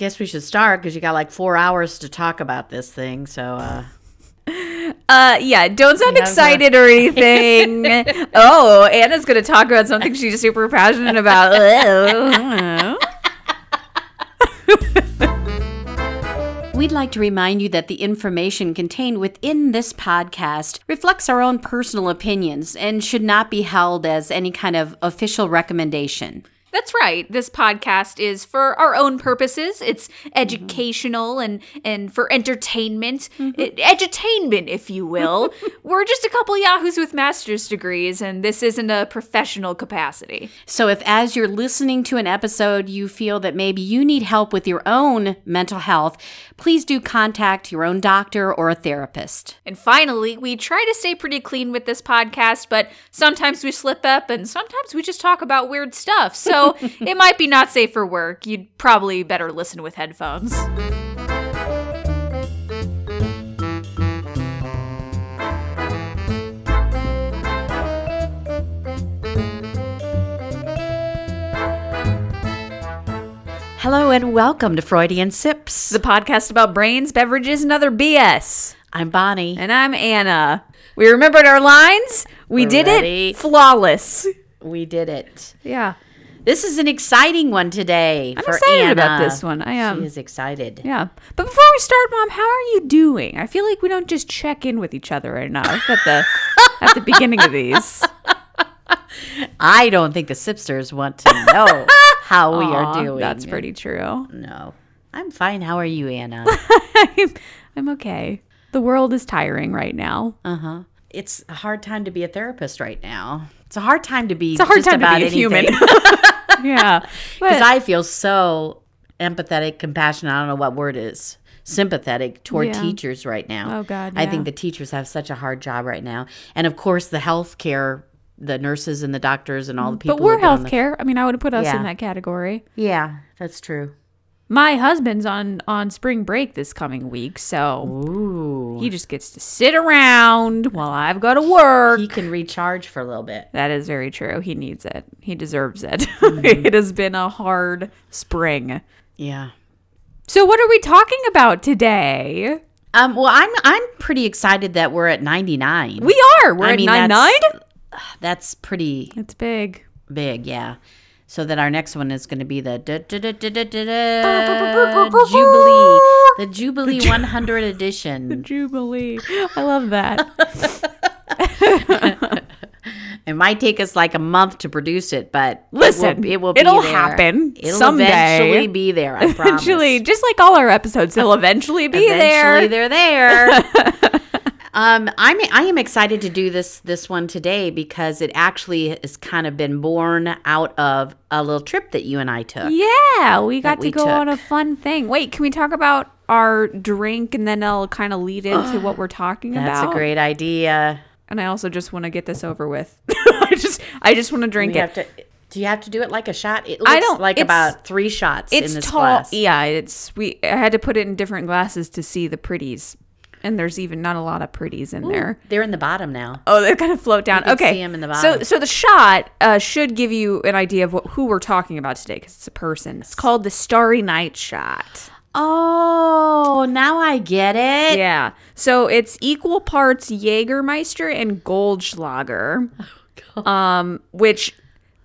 guess we should start because you got like four hours to talk about this thing. So, uh, Uh, yeah, don't sound Yeah, excited or anything. oh, Anna's gonna talk about something she's super passionate about. We'd like to remind you that the information contained within this podcast reflects our own personal opinions and should not be held as any kind of official recommendation. That's right. This podcast is for our own purposes. It's mm-hmm. educational and and for entertainment, It- mm-hmm. edutainment, if you will. We're just a couple yahoos with master's degrees, and this isn't a professional capacity. So, if as you're listening to an episode, you feel that maybe you need help with your own mental health, please do contact your own doctor or a therapist. And finally, we try to stay pretty clean with this podcast, but sometimes we slip up, and sometimes we just talk about weird stuff. So it might be not safe for work. You'd probably better listen with headphones. hello and welcome to Freudian Sips. The podcast about brains, beverages, and other BS. I'm Bonnie. And I'm Anna. We remembered our lines. We We're did ready. it flawless. we did it. Yeah. This is an exciting one today. I'm excited Anna. about this one. I am. She is excited. Yeah. But before we start, Mom, how are you doing? I feel like we don't just check in with each other enough at the at the beginning of these. I don't think the Sipsters want to know how we are doing. That's pretty true. No. I'm fine. How are you, Anna? I'm, I'm okay. The world is tiring right now. Uh huh. It's a hard time to be a therapist right now. It's a hard time to be. It's a hard just time to be a human. yeah. Because I feel so empathetic, compassionate. I don't know what word is. Sympathetic toward Yeah. teachers right now. Oh, God, I think the teachers have such a hard job right now, and of course the healthcare, the nurses and the doctors and all the people. but we're on the- healthcare. I mean, I would put us Yeah. in that category. yeah, that's true. My husband's on on spring break this coming week, so Ooh, he just gets to sit around while I've got to work. he can recharge for a little bit. That is very true. He needs it. He deserves it. Mm-hmm. it has been a hard spring. Yeah. So what are we talking about today? Um. Well, I'm I'm pretty excited that we're at 99. We are. We're I at mean, nine that's- That's pretty It's big. big, yeah. So that our next one is going to be the Jubilee, the Jubilee 100 edition. The Jubilee. I love that. It might take us like a month to produce it, but Listen, it will, it will be it'll there. happen It'll someday. eventually be there. I promise. Eventually, just like all our episodes, they'll eventually be eventually there. they're there. Um, I'm I am excited to do this this one today because it actually has kind of been born out of a little trip that you and I took. Yeah, we got to we go on a fun thing. Wait, can we talk about our drink and then I'll kind of lead into what we're talking That's about? That's a great idea. And I also just want to get this over with. I just I just want to drink We it. to. Do you have to do it like a shot? It looks I don't- like about three shots it's in this tall. glass. Yeah, it's we. I had to put it in different glasses to see the pretties, and there's even not a lot of pretties in there. They're in the bottom now. Oh, they're gonna float down. okay, them in the bottom. so so the shot uh, should give you an idea of what, who we're talking about today because it's a person. It's called the Starry Night shot. Oh, now I get it. Yeah. So it's equal parts Jägermeister and Goldschlager. oh, um, which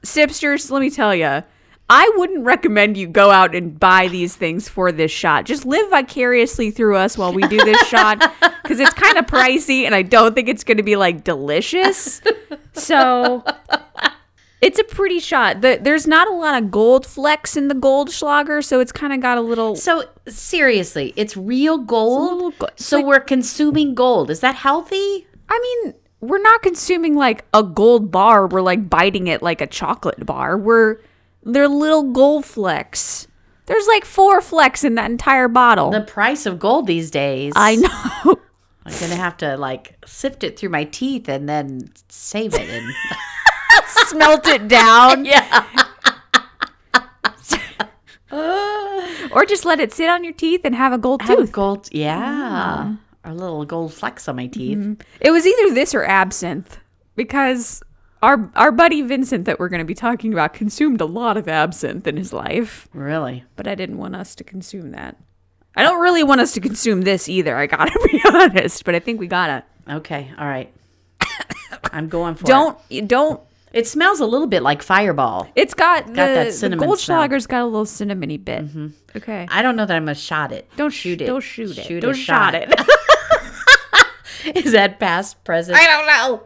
Sipsters, let me tell you, I wouldn't recommend you go out and buy these things for this shot. Just live vicariously through us while we do this shot because it's kind of pricey and I don't think it's going to be like delicious. So it's a pretty shot. The, there's not a lot of gold flecks in the gold Goldschlager, so it's kind of got a little. So seriously, it's real gold. little go- so like- we're consuming gold. Is that healthy? I mean, we're not consuming like a gold bar. We're like biting it like a chocolate bar. We're they're little gold flecks. There's like four flecks in that entire bottle. The price of gold these days. I know. I'm gonna have to like sift it through my teeth and then save it. And Smelt it down, yeah, or just let it sit on your teeth and have a gold have tooth. gold. Yeah, or little gold flecks on my teeth. Mm-hmm. It was either this or absinthe because our our buddy Vincent that we're going to be talking about consumed a lot of absinthe in his life, Really? but I didn't want us to consume that. I don't really want us to consume this either. I gotta be honest, but I think we gotta. Okay. All right. I'm going for Don't you don't. it. It smells a little bit like Fireball. It's got, the, that the cinnamon smell. Goldschlager's got a little cinnamony bit. Mm-hmm. Okay, I don't know that I'm gonna shot it. don't shoot it. Don't shoot it. Shoot don't shot. it. Is that past, present? I don't know.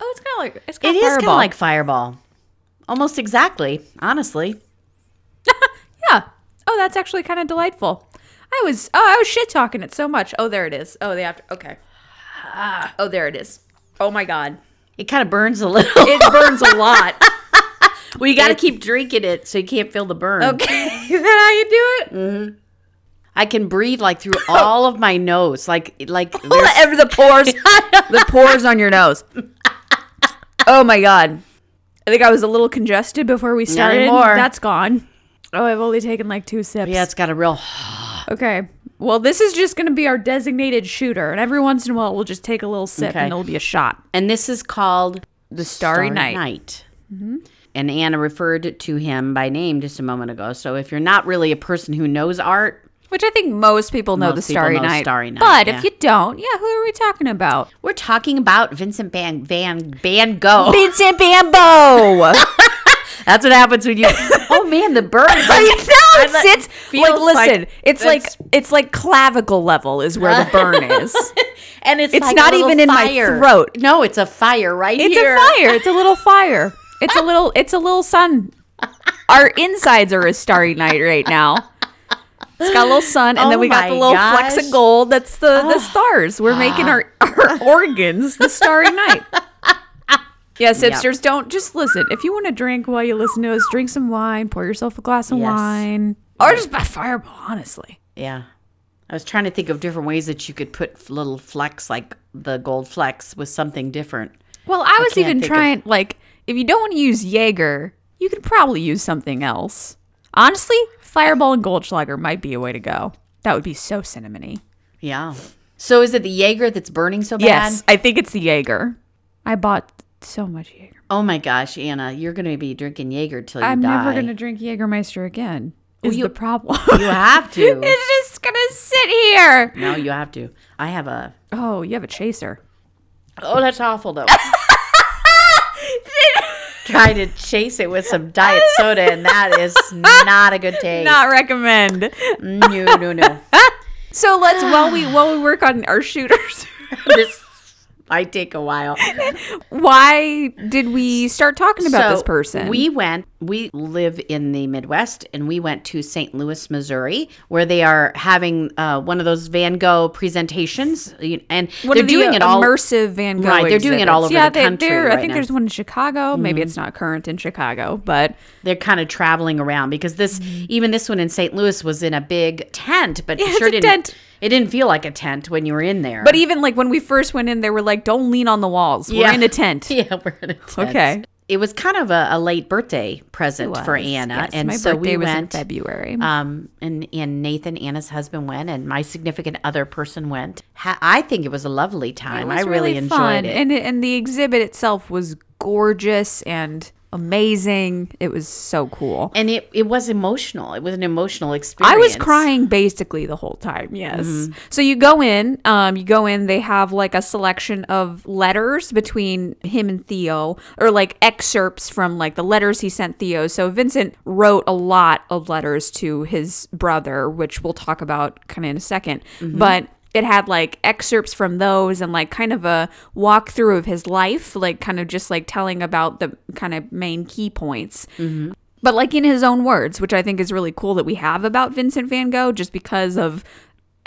Oh, it's kind of like it's got It is kind of fireball. like Fireball. Almost exactly, honestly. yeah. Oh, that's actually kind of delightful. I was oh I was shit talking it so much. Oh, there it is. Oh, they have to. Okay. Ah, oh, there it is. Oh my god, It kind of burns a little. it burns a lot. well, you got to keep drinking it so you can't feel the burn. Okay, is that how you do it? I can breathe like through all of my nose, like like there's- Ever the pores, the pores on your nose. Oh my god. I think I was a little congested before we started. anymore. That's gone. Oh, I've only taken like two sips. yeah, it's got a real. Okay. Well, this is just going to be our designated shooter, and every once in a while we'll just take a little sip, Okay. and it'll be a shot. And this is called The Starry, Night. Mm-hmm. And Anna referred to him by name just a moment ago. So if you're not really a person who knows art, Which I think most people know Most the people Starry know Night. Starry Night, But yeah. if you don't, yeah, who are we talking about? we're talking about Vincent Van Van Van Gogh. Vincent Bambo. That's what happens when you. oh man, the burn. I know I let- it's like listen, like it's like it's like clavicle level is where the burn is. and it's It's like not even in my throat. No, it's a fire right It's here. It's a fire. It's a little fire. It's a little it's a little sun. Our insides are a starry night right now. It's got a little sun, and Oh then we got the little flecks gosh. of gold. That's the the ah. stars. We're making our, ah. our organs the starry night. Yeah, sipsters, don't just listen. If you want to drink while you listen to us, drink some wine, pour yourself a glass of Yes. wine, or just buy Fireball. Honestly, Yeah. I was trying to think of different ways that you could put little flecks like the gold flecks with something different. well, I was can't even think of- trying like if you don't want to use Jaeger, you could probably use something else. Honestly, Fireball and Goldschlager might be a way to go. That would be so cinnamony. Yeah. So is it the Jaeger that's burning so bad? Yes, I think it's the Jaeger. I bought so much Jaeger. Oh my gosh, Anna, you're going to be drinking Jaeger till you I'm die. never gonna drink Jaegermeister again. Is you- the problem? You have to. it's just gonna sit here. no, you have to. I have a. Oh, you have a chaser. Oh, that's awful though. Trying to chase it with some diet soda, and that is not a good taste. Not recommend. no, no, no. So let's while we while we work on our shooters. this might take a while. Why did we start talking about So, this person? We went, we live in the Midwest, and we went to St. Louis, Missouri, where they are having uh, one of those Van Gogh presentations. And One they're of the doing it all. immersive Van Gogh. Right, they're doing it all over yeah, the they- country they're- I think now. there's one in Chicago. Maybe it's not current in Chicago, but They're kind of traveling around because this, even this one in St. Louis, was in a big tent, but Mm-hmm. Yeah, sure didn't. tent. It didn't feel like a tent when you were in there. but even like when we first went in, they were like, "Don't lean on the walls. We're Yeah. in a tent." yeah, we're in a tent. Okay. It was kind of a, a late birthday present for. Anna, Yes, and my so birthday we was in went. February. Um, and and Nathan, Anna's husband, went, and my significant other person went. Ha- I think it was a lovely time. It I really, enjoyed fun. it. and and the exhibit itself was gorgeous and amazing. It was so cool. and it, it was emotional. It was an emotional experience. I was crying basically the whole time. Yes. So you go in, um, you go in. They have like a selection of letters between him and Theo, or like excerpts from like the letters he sent Theo. So Vincent wrote a lot of letters to his brother, which we'll talk about kind of in a 2nd But it had like excerpts from those and like kind of a walkthrough of his life, like kind of just like telling about the kind of main key points mm-hmm. but like in his own words, which I think is really cool that we have about Vincent van Gogh just because of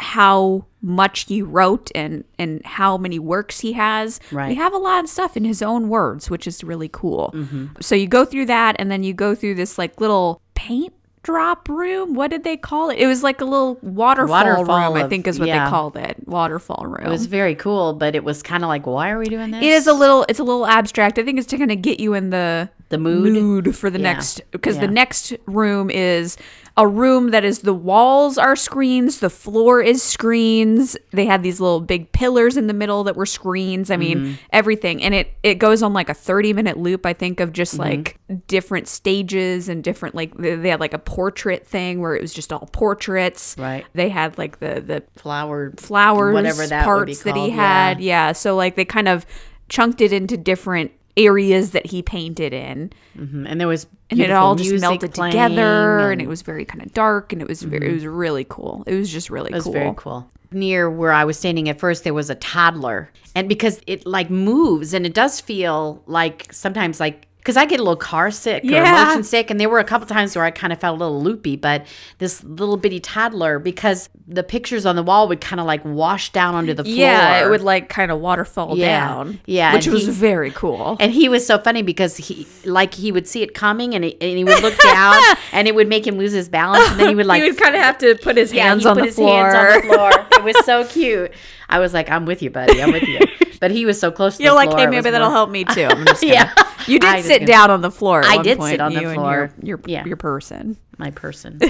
how much he wrote and and how many works he has. Right. We have a lot of stuff in his own words, which is really cool. Mm-hmm. So you go through that and then you go through this like little paint drop room. What did they call it? It was like a little waterfall, Waterfall room, I think is what yeah. they called it. Waterfall room. It was very cool, but it was kind of like, why are we doing this? It is a little. It's a little abstract. I think it's to kind of get you in the The mood? mood for the Yeah. next because Yeah. the next room is a room that is the walls are screens, the floor is screens. They had these little big pillars in the middle that were screens. I mean, Mm-hmm. everything. And it it goes on like a 30 minute loop, I think, of just Mm-hmm. like different stages and different like they had like a portrait thing where it was just all portraits. Right. They had like the the Flower flowers whatever that parts that he called, had. Yeah. So like they kind of chunked it into different areas that he painted in Mhm. and there was and it all just melted together and, and it was very kind of dark and it was very, it was really cool. It was just really It was cool. very cool. Near where I was standing at first, there was a toddler, and because it like moves, and it does feel like sometimes like because I get a little car sick or motion sick, and there were a couple times where I kind of felt a little loopy. But this little bitty toddler, because the pictures on the wall would kind of like wash down onto the floor. Yeah, it would like kind of waterfall Yeah. down. Yeah, which was he- very cool. And he was so funny because he, like, he would see it coming, and he, and he would look down, and it would make him lose his balance, and then he would like he would kind of have to put his Yeah, hands on put the his floor. hands on the floor. It was so cute. I was like, "I'm with you, buddy. I'm with you." But he was so close to You're like, floor. hey, maybe that'll more- help me too. I'm just gonna- Yeah. You did sit down on the floor. I did point, sit on the floor. your your, Yeah. your person. My person.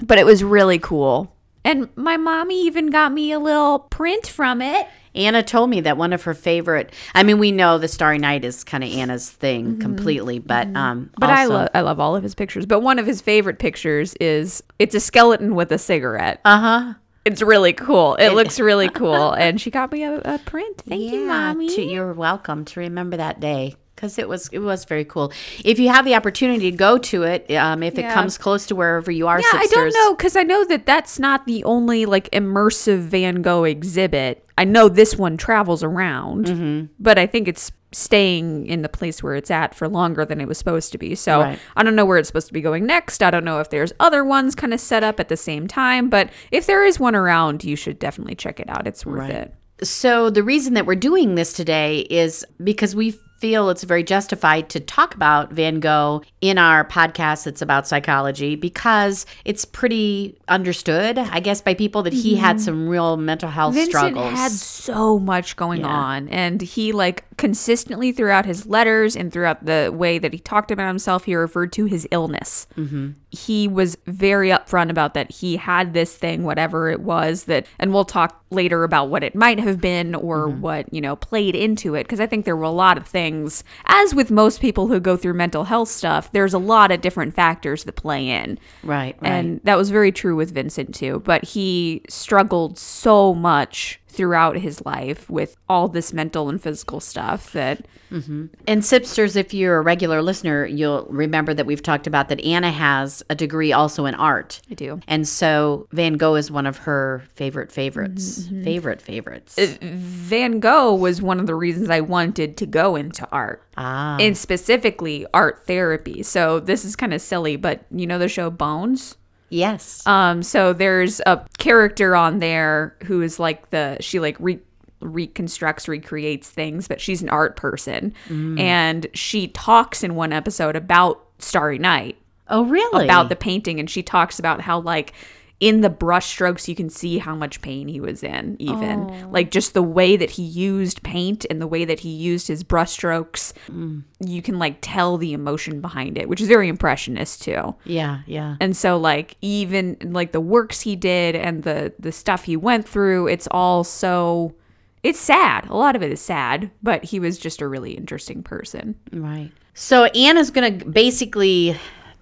But it was really cool. And my mommy even got me a little print from it. Anna told me that one of her favorite. I mean, we know the Starry Night is kind of Anna's thing completely, but um, Mm-hmm. But I love I love all of his pictures. But one of his favorite pictures is it's a skeleton with a cigarette. Uh huh. It's really cool. It looks really cool. And she got me a, a print. Thank you, mommy. To, you're welcome to remember that day because it was it was very cool. If you have the opportunity to go to it, um, if it comes close to wherever you are, yeah, I don't know because I know that that's not the only like immersive Van Gogh exhibit. I know this one travels around, Mm-hmm. but I think it's staying in the place where it's at for longer than it was supposed to be. So Right. I don't know where it's supposed to be going next. I don't know if there's other ones kind of set up at the same time, but if there is one around, you should definitely check it out. It's worth Right. it. So the reason that we're doing this today is because we feel it's very justified to talk about Van Gogh in our podcast that's about psychology because it's pretty understood, I guess, by people that he had some real mental health struggles. Vincent struggles. had so much going Yeah. on, and he like consistently throughout his letters and throughout the way that he talked about himself, he referred to his illness. Mm-hmm. He was very upfront about that. He had this thing, whatever it was, that, and we'll talk later about what it might have been or mm-hmm. what you know played into it, because I think there were a lot of things. As with most people who go through mental health stuff, there's a lot of different factors that play in. right, right. And that was very true with Vincent too. But he struggled so much throughout his life with all this mental and physical stuff that And Sipsters, if you're a regular listener, you'll remember that we've talked about that Anna has a degree also in art. I do. And so Van Gogh is one of her favorite favorites. Mm-hmm. Favorite favorites. Van Gogh was one of the reasons I wanted to go into art. ah. And specifically art therapy. So this is kind of silly, but you know the show Bones? Yes. Um, so there's a character on there who is like the she like re- reconstructs, recreates things, but she's an art person, and she talks in one episode about Starry Night, oh, really? about the painting, and she talks about how like in the brush strokes you can see how much pain he was in even oh. like just the way that he used paint and the way that he used his brush strokes mm. you can like tell the emotion behind it which is very impressionist too Yeah, yeah. and so like even like the works he did and the the stuff he went through, it's all so it's sad. A lot of it is sad, but he was just a really interesting person. Right. So Anna's going to basically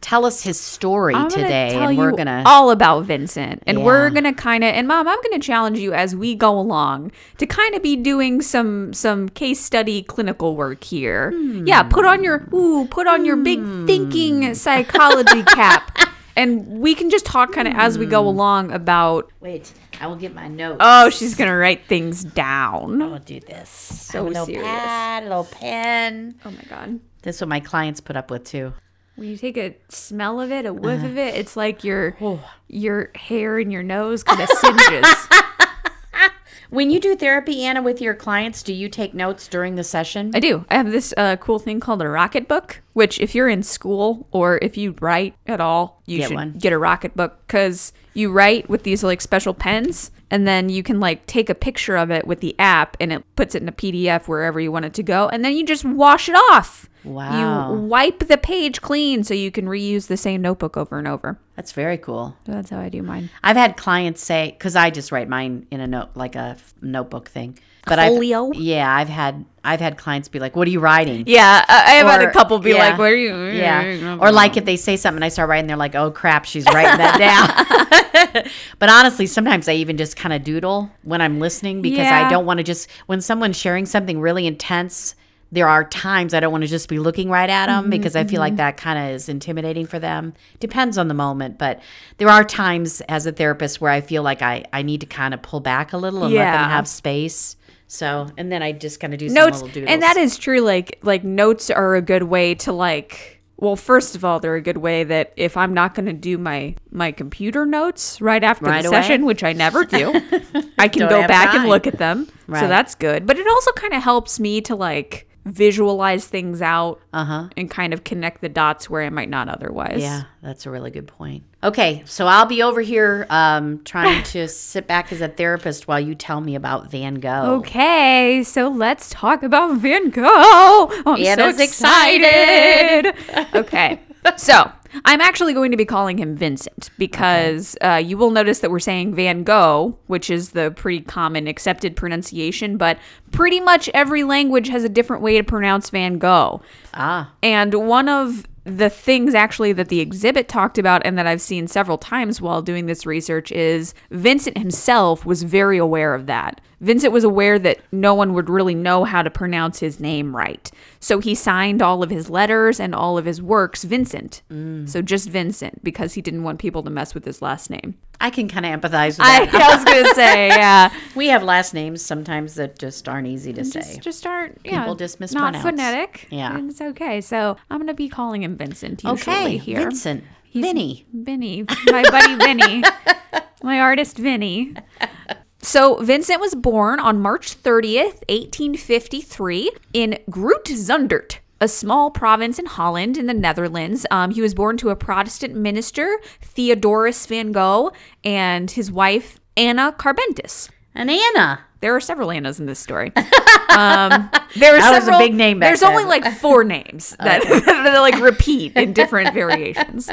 tell us his story I'm today, and we're to. all about Vincent, and we're gonna kind of and Mom, I'm gonna challenge you as we go along to kind of be doing some some case study clinical work here. Hmm. Yeah, put on your ooh, put on your big hmm. thinking psychology cap, and we can just talk kind of as we go hmm. along about Wait, I will get my notes. Oh, she's gonna write things down. I'll do this. So I a little serious. pad, a little pen. Oh my god. This is what my clients put up with too. When you take a smell of it, a whiff Uh-huh. of it, it's like your Oh. your hair and your nose kind of singes. When you do therapy, Anna, with your clients, do you take notes during the session? I do. I have this uh, cool thing called a Rocketbook. which if you're in school or if you write at all, you Get should one. get a Rocketbook because you write with these like special pens and then you can like take a picture of it with the app and it puts it in a PDF wherever you want it to go and then you just wash it off. Wow. You wipe the page clean so you can reuse the same notebook over and over. That's very cool. So that's how I do mine. I've had clients say because I just write mine in a note like a f- notebook thing. But I've- Folio? yeah, I've had I've had clients be like, "What are you writing?" Yeah, I have had a couple be yeah. like, "What are you?" Yeah. Or mm-hmm. like if they say something, and I start writing, they're like, "Oh crap, she's writing that down." but honestly, sometimes I even just kind of doodle when I'm listening because Yeah. I don't want to just when someone's sharing something really intense. There are times I don't want to just be looking right at them because I feel like mm-hmm. that kind of is intimidating for them. Depends on the moment, but there are times as a therapist where I feel like I, I need to kind of pull back a little and let them have space. So, and then I just kind of do some notes and that is true like like notes are a good way to like well first of all they're a good way that if i'm not going to do my my computer notes right after Right the away. session which i never do i can Don't go back and look at them Right. so that's good but it also kind of helps me to like visualize things out uh-huh. and kind of connect the dots where i might not otherwise Yeah, that's a really good point. Okay, so I'll be over here um, trying to sit back as a therapist while you tell me about Van Gogh. Okay, so let's talk about Van Gogh. Oh, I'm so Anna's excited. okay, so I'm actually going to be calling him Vincent because uh, you will notice that we're saying Van Gogh, which is the pretty common accepted pronunciation, but pretty much every language has a different way to pronounce Van Gogh. Ah, And one of the things actually that the exhibit talked about and that I've seen several times while doing this research is Vincent himself was very aware of that. Vincent was aware that no one would really know how to pronounce his name right. So he signed all of his letters and all of his works Vincent. Mm. So just Vincent because he didn't want people to mess with his last name. I can kind of empathize with I, that. I was going to say, yeah. we have last names sometimes that just aren't easy to say. Just, just aren't, yeah, People just mispronounce. not phonetic. Yeah. It's okay. So I'm going to be calling him Vincent usually okay, here. Vincent, Vinny. Vinny, my buddy Vinny, my artist Vinny. So Vincent was born on March 30th, 1853 in Groot Zundert, a small province in Holland in the Netherlands. Um, he was born to a Protestant minister, Theodorus van Gogh, and his wife, Anna Carbentus. And Anna. There are several Annas in this story. Um, there are That was a big name There's then. only like four names that, that like repeat in different variations.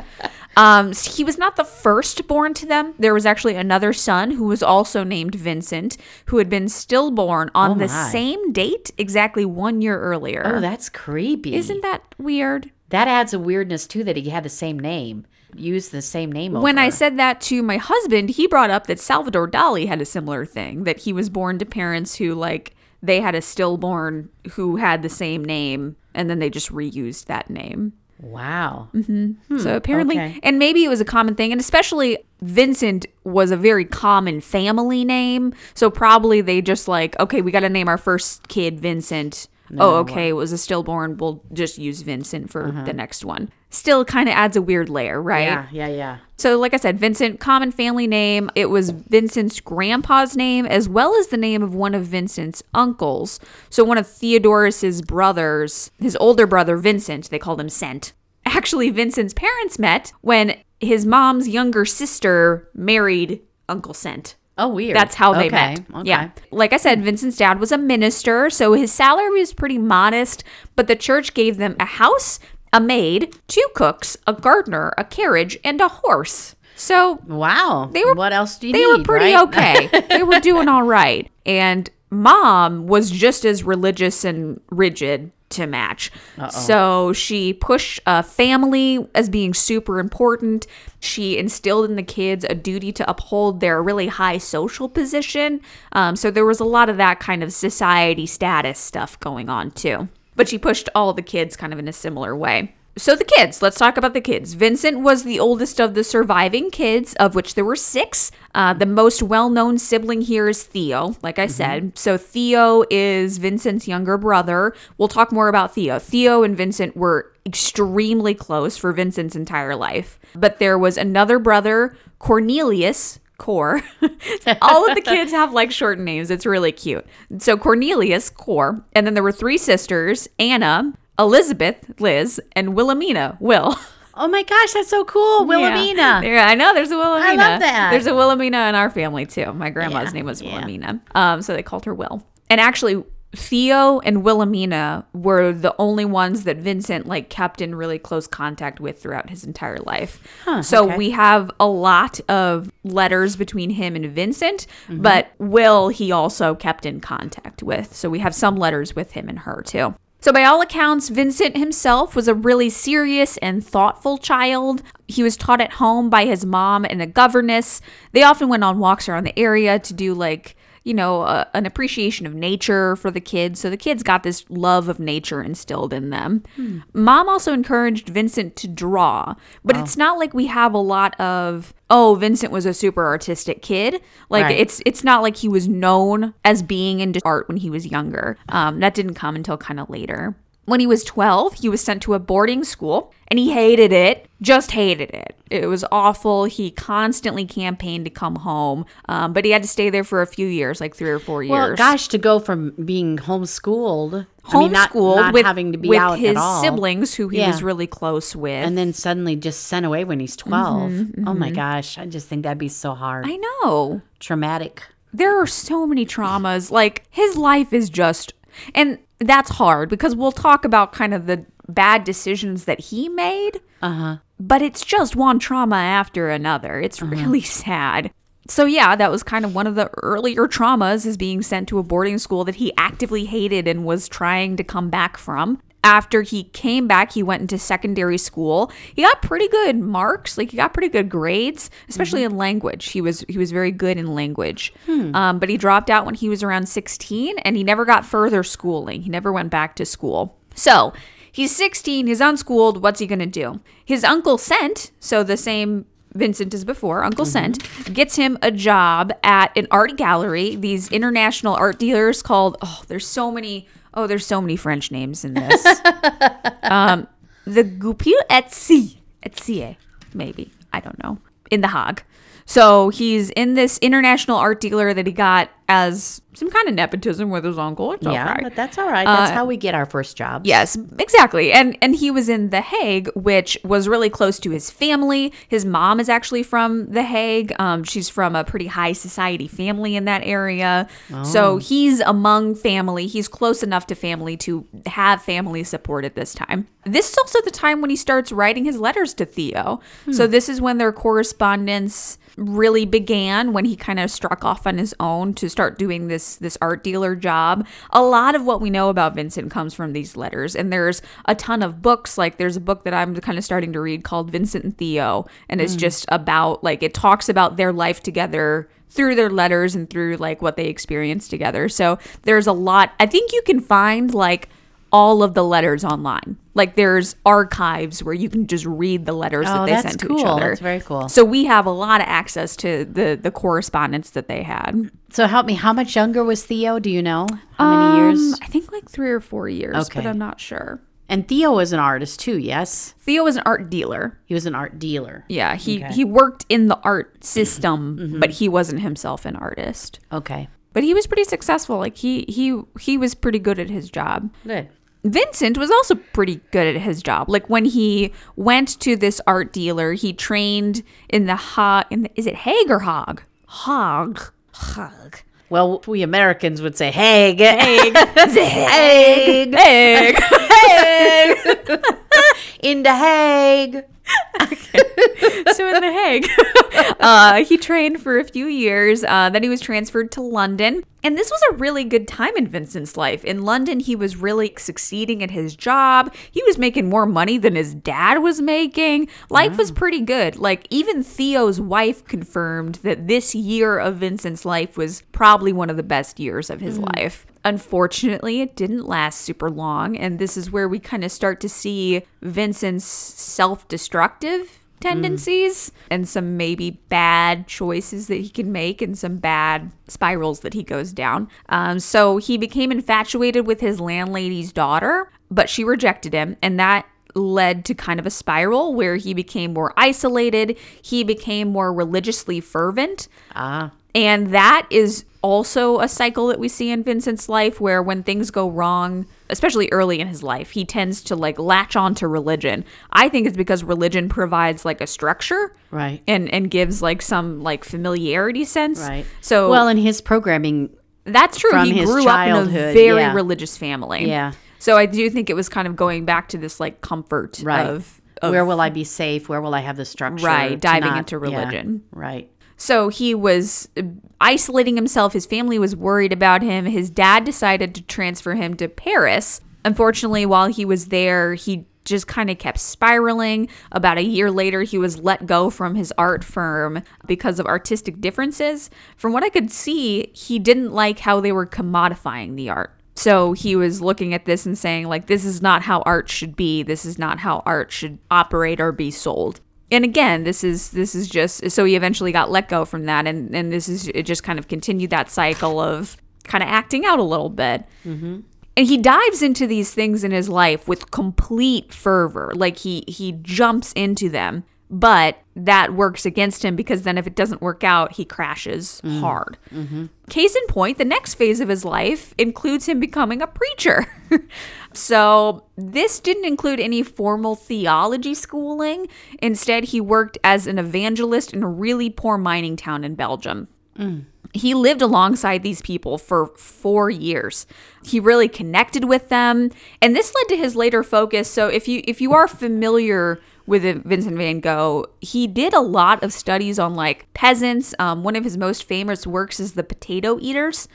Um, he was not the first born to them. There was actually another son who was also named Vincent, who had been stillborn on Oh the same date exactly one year earlier. Oh, that's creepy. Isn't that weird? that adds a weirdness too that he had the same name, used the same name. When I said that to my husband, he brought up that Salvador Dali had a similar thing that he was born to parents who like they had a stillborn who had the same name and then they just reused that name. Wow, mm-hmm. hmm, so apparently okay. and maybe it was a common thing and especially Vincent was a very common family name. So probably they just like, okay, we got to name our first kid Vincent. oh, okay, it was a stillborn. We'll just use Vincent for uh-huh. the next one. Still kind of adds a weird layer, right? yeah, yeah, yeah. So, like I said, Vincent, common family name. It was Vincent's grandpa's name, as well as the name of one of Vincent's uncles. So, one of Theodorus's brothers, his older brother Vincent, they called him Cent. Actually, Vincent's parents met when his mom's younger sister married Uncle Cent. Oh, weird. That's how they Okay, met. okay. Yeah. Like I said, Vincent's dad was a minister, so his salary was pretty modest, but the church gave them a house, a maid, two cooks, a gardener, a carriage, and a horse. So Wow. They were- What else do you they need? were pretty right? okay. they were doing all right. And mom was just as religious and rigid to match. So she pushed uh, family as being super important. She instilled in the kids a duty to uphold their really high social position. Um, so there was a lot of that kind of society status stuff going on too. But she pushed all the kids kind of in a similar way. So the kids, let's talk about the kids. Vincent was the oldest of the surviving kids, of which there were six. Uh, the most well-known sibling here is Theo, like I said. So Theo is Vincent's younger brother. We'll talk more about Theo. Theo and Vincent were extremely close for Vincent's entire life. But there was another brother, Cornelius, Cor. All of the kids have like short names. It's really cute. So Cornelius, Cor, and then there were three sisters, Anna, Elizabeth, Liz, and Wilhelmina, Will. Oh my gosh, that's so cool. Wilhelmina. Yeah, I know. There's a Wilhelmina. I love that. There's a Wilhelmina in our family too. My grandma's Yeah, name was yeah. Wilhelmina. Um, so they called her Will. And actually, Theo and Wilhelmina were the only ones that Vincent like kept in really close contact with throughout his entire life. so okay. we have a lot of letters between him and Vincent, Mm-hmm. but Will he also kept in contact with. So we have some letters with him and her too. So, by all accounts, Vincent himself was a really serious and thoughtful child. He was taught at home by his mom and a governess. They often went on walks around the area to do, like, you know, uh, an appreciation of nature for the kids. So the kids got this love of nature instilled in them. Mom also encouraged Vincent to draw, but it's not like we have a lot of oh, Vincent was a super artistic kid. Like Right. it's it's not like he was known as being into art when he was younger. Um, that didn't come until kind of later. When he was 12, he was sent to a boarding school and he hated it, just hated it. It was awful. He constantly campaigned to come home, um, but he had to stay there for a few years, like three or four years. Well, gosh, to go from being homeschooled, I mean, not, homeschooled not with, having to be with out his at all, siblings who he Yeah. was really close with. and then suddenly just sent away when he's 12 Oh my gosh, I just think that'd be so hard, I know. traumatic. there are so many traumas. Like his life is just, and that's hard because we'll talk about kind of the bad decisions that he made. Uh huh. But it's just one trauma after another. It's really sad. So yeah, that was kind of one of the earlier traumas is being sent to a boarding school that he actively hated and was trying to come back from. After he came back, he went into secondary school. He got pretty good marks, like he got pretty good grades, especially mm-hmm. in language. He was he was very good in language. Hmm. Um, but he dropped out when he was around 16 and he never got further schooling. He never went back to school. So, he's 16, he's unschooled, what's he going to do? His uncle Cent, so the same Vincent as before, Uncle mm-hmm. Cent, gets him a job at an art gallery. These international art dealers called, oh, there's so many, oh, there's so many French names in this. um, the Goupil Etsy, Etsy, maybe, I don't know, in The Hague. So he's in this international art dealer that he got as some kind of nepotism with his uncle. It's Yeah, okay. but that's all right. That's Uh, how we get our first jobs. Yes, exactly. And and he was in The Hague, which was really close to his family. His mom is actually from The Hague. Um, she's from a pretty high society family in that area. Oh. So he's among family. He's close enough to family to have family support at this time. This is also the time when he starts writing his letters to Theo. So this is when their correspondence really began when he kind of struck off on his own to start doing this this art dealer job. A lot of what we know about Vincent comes from these letters and there's a ton of books like there's a book that I'm kind of starting to read called Vincent and Theo and it's hmm. just about like it talks about their life together through their letters and through like what they experienced together. So there's a lot I think you can find like all of the letters online. Like there's archives where you can just read the letters Oh, that they sent to cool. each other. That's very cool. So we have a lot of access to the the correspondence that they had. So help me. How much younger was Theo? Do you know how many years? Um, I think like three or four years, but I'm not sure. And Theo was an artist too. Yes, Theo was an art dealer. he was an art dealer. Yeah, he Okay. he worked in the art system, but he wasn't himself an artist. Okay, But he was pretty successful. Like he he he was pretty good at his job. good. Vincent was also pretty good at his job. Like when he went to this art dealer, he trained in the Hague. In the, is it Hague or Hog? Hague. Hague. Well, we Americans would say Hague. Hague. Hague. Hague. Hague. In the Hague. so in The Hague, uh, he trained for a few years. Uh, then he was transferred to London. And this was a really good time in Vincent's life. In London, he was really succeeding at his job. He was making more money than his dad was making. Life was pretty good. Like, even Theo's wife confirmed that this year of Vincent's life was probably one of the best years of his life. Unfortunately, it didn't last super long. And this is where we kind of start to see Vincent's self destructive tendencies and some maybe bad choices that he can make and some bad spirals that he goes down. Um, so he became infatuated with his landlady's daughter, but she rejected him, and that led to kind of a spiral where he became more isolated. He became more religiously fervent. Ah, And that is also a cycle that we see in Vincent's life where when things go wrong, especially early in his life, he tends to like latch on to religion. I think it's because religion provides like a structure. Right. And and gives like some like familiarity sense. Right. So well, in his programming, that's true. he grew up in a very yeah. religious family. Yeah. So I do think it was kind of going back to this like comfort right. of, of Where will I be safe? Where will I have the structure? Right, diving not- into yeah, religion. right. So he was uh, isolating himself. His family was worried about him. His dad decided to transfer him to Paris. Unfortunately, while he was there, he just kind of kept spiraling. About a year later, he was let go from his art firm because of artistic differences. From what I could see, he didn't like how they were commodifying the art. So he was looking at this and saying, like, this is not how art should be. This is not how art should operate or be sold and again this is this is just so he eventually got let go from that and and this is it just kind of continued that cycle of kind of acting out a little bit. Mm-hmm. And he dives into these things in his life with complete fervor like he he jumps into them but that works against him because then if it doesn't work out he crashes mm-hmm. hard. Mm-hmm. Case in point the next phase of his life includes him becoming a preacher so this didn't include any formal theology schooling. Instead he worked as an evangelist in a really poor mining town in belgium. He lived alongside these people for four years. He really connected with them. And this led to his later focus. So if you if you are familiar with vincent van gogh. He did a lot of studies on like peasants. Um, one of his most famous works is the potato eaters.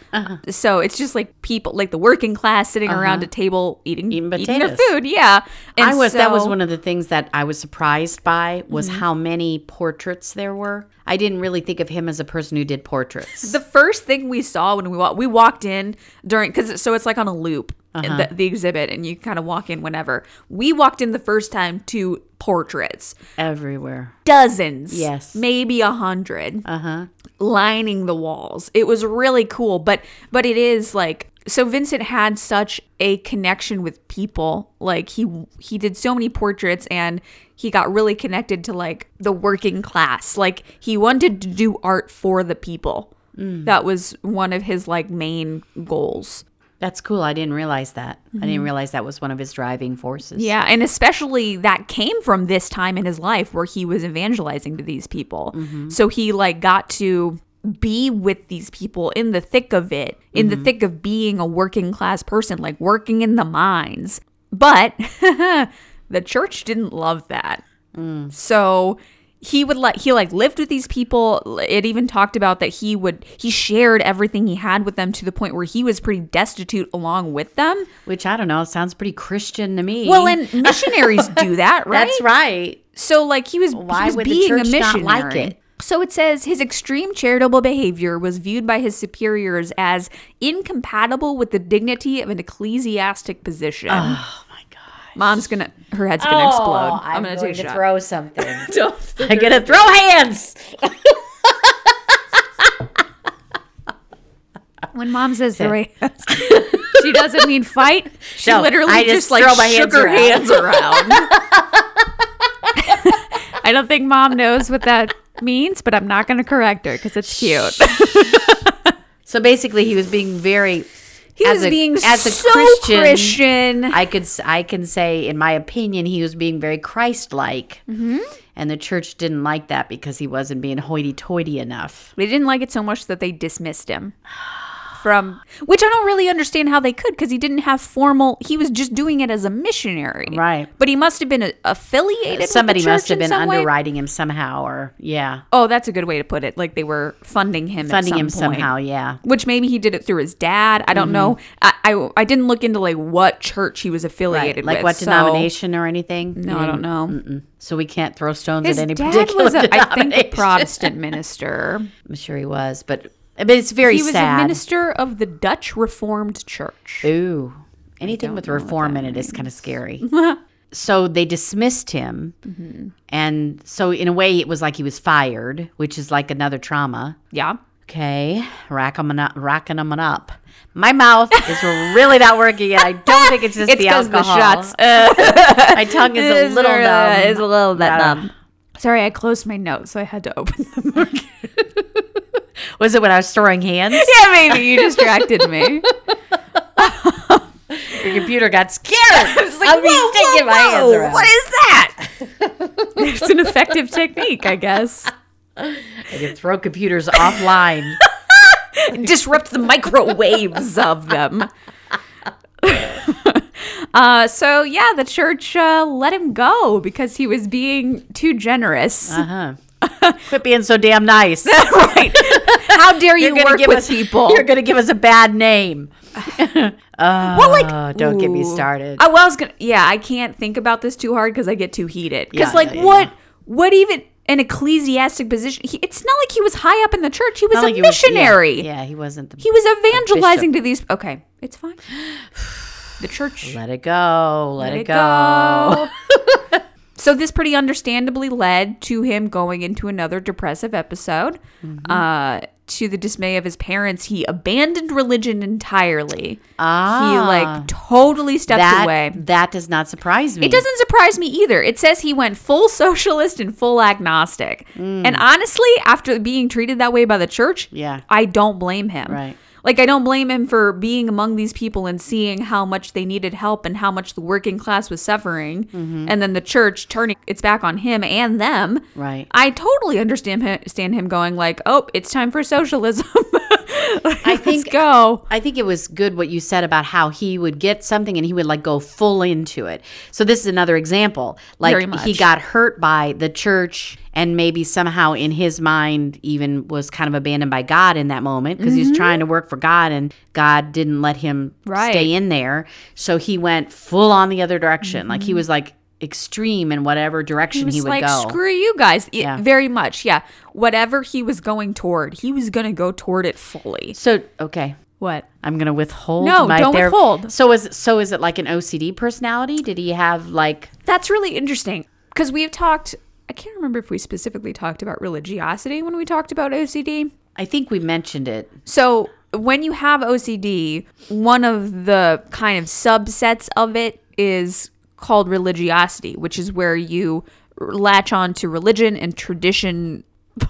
So it's just like people like the working class sitting around a table eating Eating eating their food. Yeah. And I was that was one of the things that I was surprised by was Mm-hmm. how many portraits there were. I didn't really think of him as a person who did portraits. the first thing we saw when we walked, we walked in during because so it's like on a loop Uh-huh. the, the exhibit and you kind of walk in whenever. We walked in the first time to portraits. Everywhere. dozens. Yes. maybe a hundred. Uh-huh. lining the walls. It was really cool but but it is like so Vincent had such a connection with people. Like he he did so many portraits and he got really connected to like the working class. Like he wanted to do art for the people. That was one of his like main goals That's cool. I didn't realize that. I didn't mm-hmm. realize that was one of his driving forces. Yeah, and especially that came from this time in his life where he was evangelizing to these people. Mm-hmm. So he like got to be with these people in the thick of it, in the mm-hmm. thick of being a working class person, like working in the mines. But the church didn't love that. Mm. So he would like he like lived with these people it even talked about that he would he shared everything he had with them to the point where he was pretty destitute along with them Which I don't know. Sounds pretty Christian to me. well, and missionaries do that, right? that's right. So, like, he was, Why he was would the being a church not missionary. like it? So it says his extreme charitable behavior was viewed by his superiors as incompatible with the dignity of an ecclesiastic position. Oh. Mom's gonna, her head's gonna oh, explode. I'm, gonna take a shot. throw something. I'm gonna throw hands. when mom says throw hands, she doesn't mean fight. She No, literally I just, just like throw my shook hands her around. hands around. I don't think mom knows what that means, but I'm not gonna correct her because it's cute. So basically, he was being very. He as was a- being as a so Christian, Christian. I could I can say, in my opinion, he was being very Christ-like, Mm-hmm. and the church didn't like that because he wasn't being hoity-toity enough. They didn't like it so much that they dismissed him from which I don't really understand how they could because he didn't have formal. He was just doing it as a missionary, Right. But he must have been a- affiliated. Somebody must have been some way. underwriting him somehow, or yeah, Oh, that's a good way to put it. Like they were funding him, at funding some him point. somehow. Yeah. Which maybe he did it through his dad. I don't mm-hmm. know. I, I I didn't look into like what church he was Right. affiliated Like with. what so- denomination or anything? No, I don't know. Mm-mm. So we can't throw stones His at any dad particular was, a, I think, a. Protestant minister. I'm sure he was, but but it's very sad. He was sad. a minister of the Dutch Reformed Church. Ooh, anything with reform in it is kind of scary. so they dismissed him, Mm-hmm. and so in a way, it was like he was fired, which is like another trauma. Yeah. Okay, racking them up, racking up. My mouth is really not working yet. I don't think it's just It's the 'cause the alcohol. shots. My tongue is a It's little numb. It's a little bit numb. Sorry, I closed my notes, so I had to open them. Was it when I was throwing hands? yeah, maybe you distracted me. Your computer got scared. I'll be sticking my hands around. What is that? it's an effective technique, I guess. I can throw computers offline. Disrupt the microwaves of them. uh, so yeah, the church uh, let him go because he was being too generous. Uh huh. Quit being so damn nice. right? How dare you work give with us people? You're gonna give us a bad name. Uh, well, like, don't get me started. I well, I was gonna. Yeah, I can't think about this too hard because I get too heated. Because Yeah, like, yeah, what? yeah. What even? An ecclesiastic position. He, it's not like he was high up in the church. He was Not a like he was- yeah, missionary. yeah, he wasn't the. He was evangelizing bishop. to these. Okay, it's fine. The church. let it go. Let, let it go. go. so this pretty understandably led to him going into another depressive episode. Mm-hmm. Uh, to the dismay of his parents, he abandoned religion entirely. Ah, he like totally stepped that away. that does not surprise me. It doesn't surprise me either. It says he went full socialist and full agnostic. Mm. And honestly, after being treated that way by the church, Yeah. I don't blame him. Right. Like I don't blame him for being among these people and seeing how much they needed help and how much the working class was suffering, Mm-hmm. and then the church turning its back on him and them. Right. I totally understand him, understand him going like, "Oh, it's time for socialism." I think- go. I think it was good what you said about how he would get something and he would like go full into it. So this is another example. Like he got hurt by the church and maybe somehow in his mind even was kind of abandoned by God in that moment because he was trying to work for God and God didn't let him Mm-hmm. Right. stay in there. So he went full on the other direction. Like he was like extreme in whatever direction he, was would like, go. screw you guys. Yeah. Very much, yeah. Whatever he was going toward, he was going to go toward it fully. so okay. What? I'm gonna withhold. No, don't withhold. So is so is it like an OCD personality? Did he have like That's really interesting because we've talked. I can't remember if we specifically talked about religiosity when we talked about OCD. I think we mentioned it. So when you have OCD, one of the kind of subsets of it is called religiosity, which is where you latch on to religion and tradition.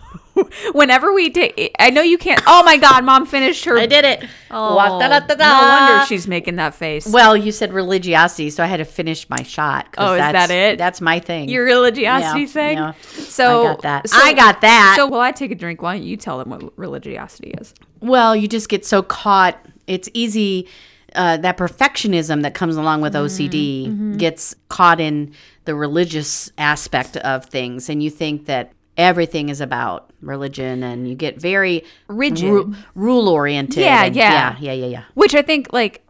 Whenever we take, I know you can't. Oh my God, mom finished her. I did it. Oh, no wonder she's making that face. Well, you said religiosity, so I had to finish my shot. Oh, is that's- that it? That's my thing. Your religiosity Yeah, thing. yeah. So I got that. I got that. So while I take a drink, why don't you tell them what religiosity is? well, you just get so caught. It's easy. Uh, that perfectionism that comes along with OCD Mm-hmm, gets caught in the religious aspect of things, and you think that everything is about religion, and you get very Rigid. rule oriented. Yeah, yeah. yeah, yeah, yeah, yeah. Which I think, like,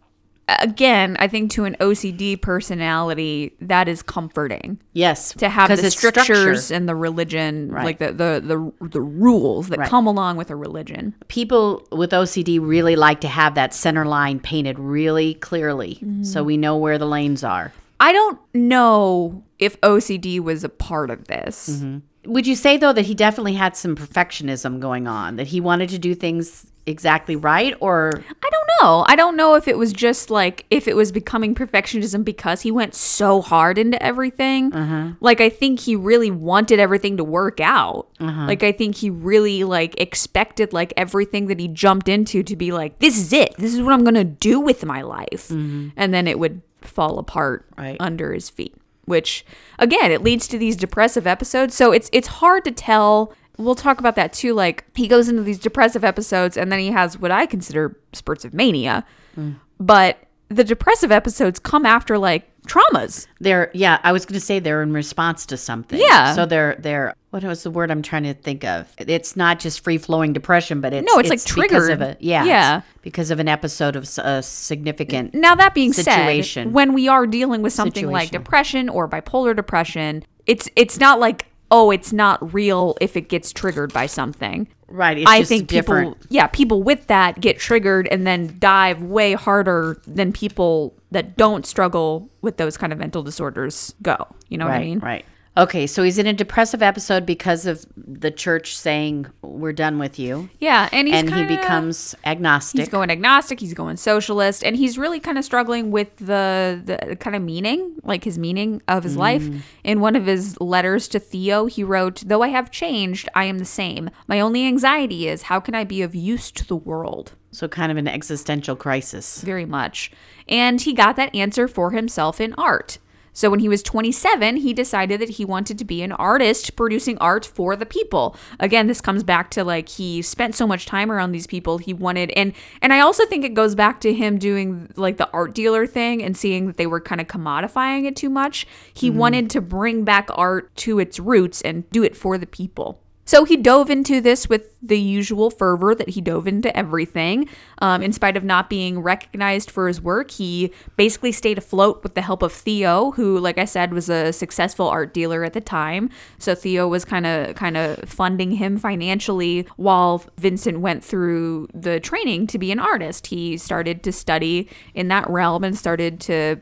again, I think to an OCD personality, that is comforting Yes, to have the it's structure. strictures and the religion, Right. like the, the the the rules that Right. come along with a religion. people with OCD really like to have that center line painted really clearly Mm-hmm. so we know where the lanes are. I don't know if OCD was a part of this. Mm-hmm. Would you say though that he definitely had some perfectionism going on, that he wanted to do things exactly right or I don't know. I don't know if it was just like if it was becoming perfectionism because he went so hard into everything. Uh-huh. Like I think he really wanted everything to work out. Uh-huh. Like I think he really like expected like everything that he jumped into to be like this is it. This is what I'm going to do with my life. And then it would fall apart Mm-hmm. Right. under his feet. Which again, it leads to these depressive episodes. So it's it's hard to tell we'll talk about that too. Like he goes into these depressive episodes and then he has what I consider spurts of mania. Mm. But the depressive episodes come after like traumas. they're yeah, I was going to say they're in response to something. Yeah. So they're they're what was the word I'm trying to think of? It's not just free-flowing depression, but it's No, it's, like, because of triggered. a yeah. Yeah. because of an episode of a significant Now that being Situation. said, when we are dealing with something like depression or bipolar depression, it's it's not like oh, it's not real if it gets triggered by something. right, it's I just think different people, yeah, people with that get triggered and then dive way harder than people that don't struggle with those kind of mental disorders go. You know what I mean? Right. Okay, so he's in a depressive episode because of the church saying we're done with you, Yeah, and he's and kinda, he becomes agnostic. He's going agnostic. He's going socialist, and he's really kind of struggling with the the kind of meaning, like his meaning of his life. Mm. In one of his letters to Theo, he wrote, "Though I have changed, I am the same. My only anxiety is how can I be of use to the world." so kind of an existential crisis. Very much, and he got that answer for himself in art. So when he was 27, he decided that he wanted to be an artist producing art for the people. Again, this comes back to like he spent so much time around these people. He wanted and and I also think it goes back to him doing like the art dealer thing and seeing that they were kind of commodifying it too much. He mm-hmm. wanted to bring back art to its roots and do it for the people. So he dove into this with the usual fervor that he dove into everything. Um, in spite of not being recognized for his work, he basically stayed afloat with the help of Theo, who, like I said, was a successful art dealer at the time. So Theo was kind of kind of funding him financially while Vincent went through the training to be an artist. He started to study in that realm and started to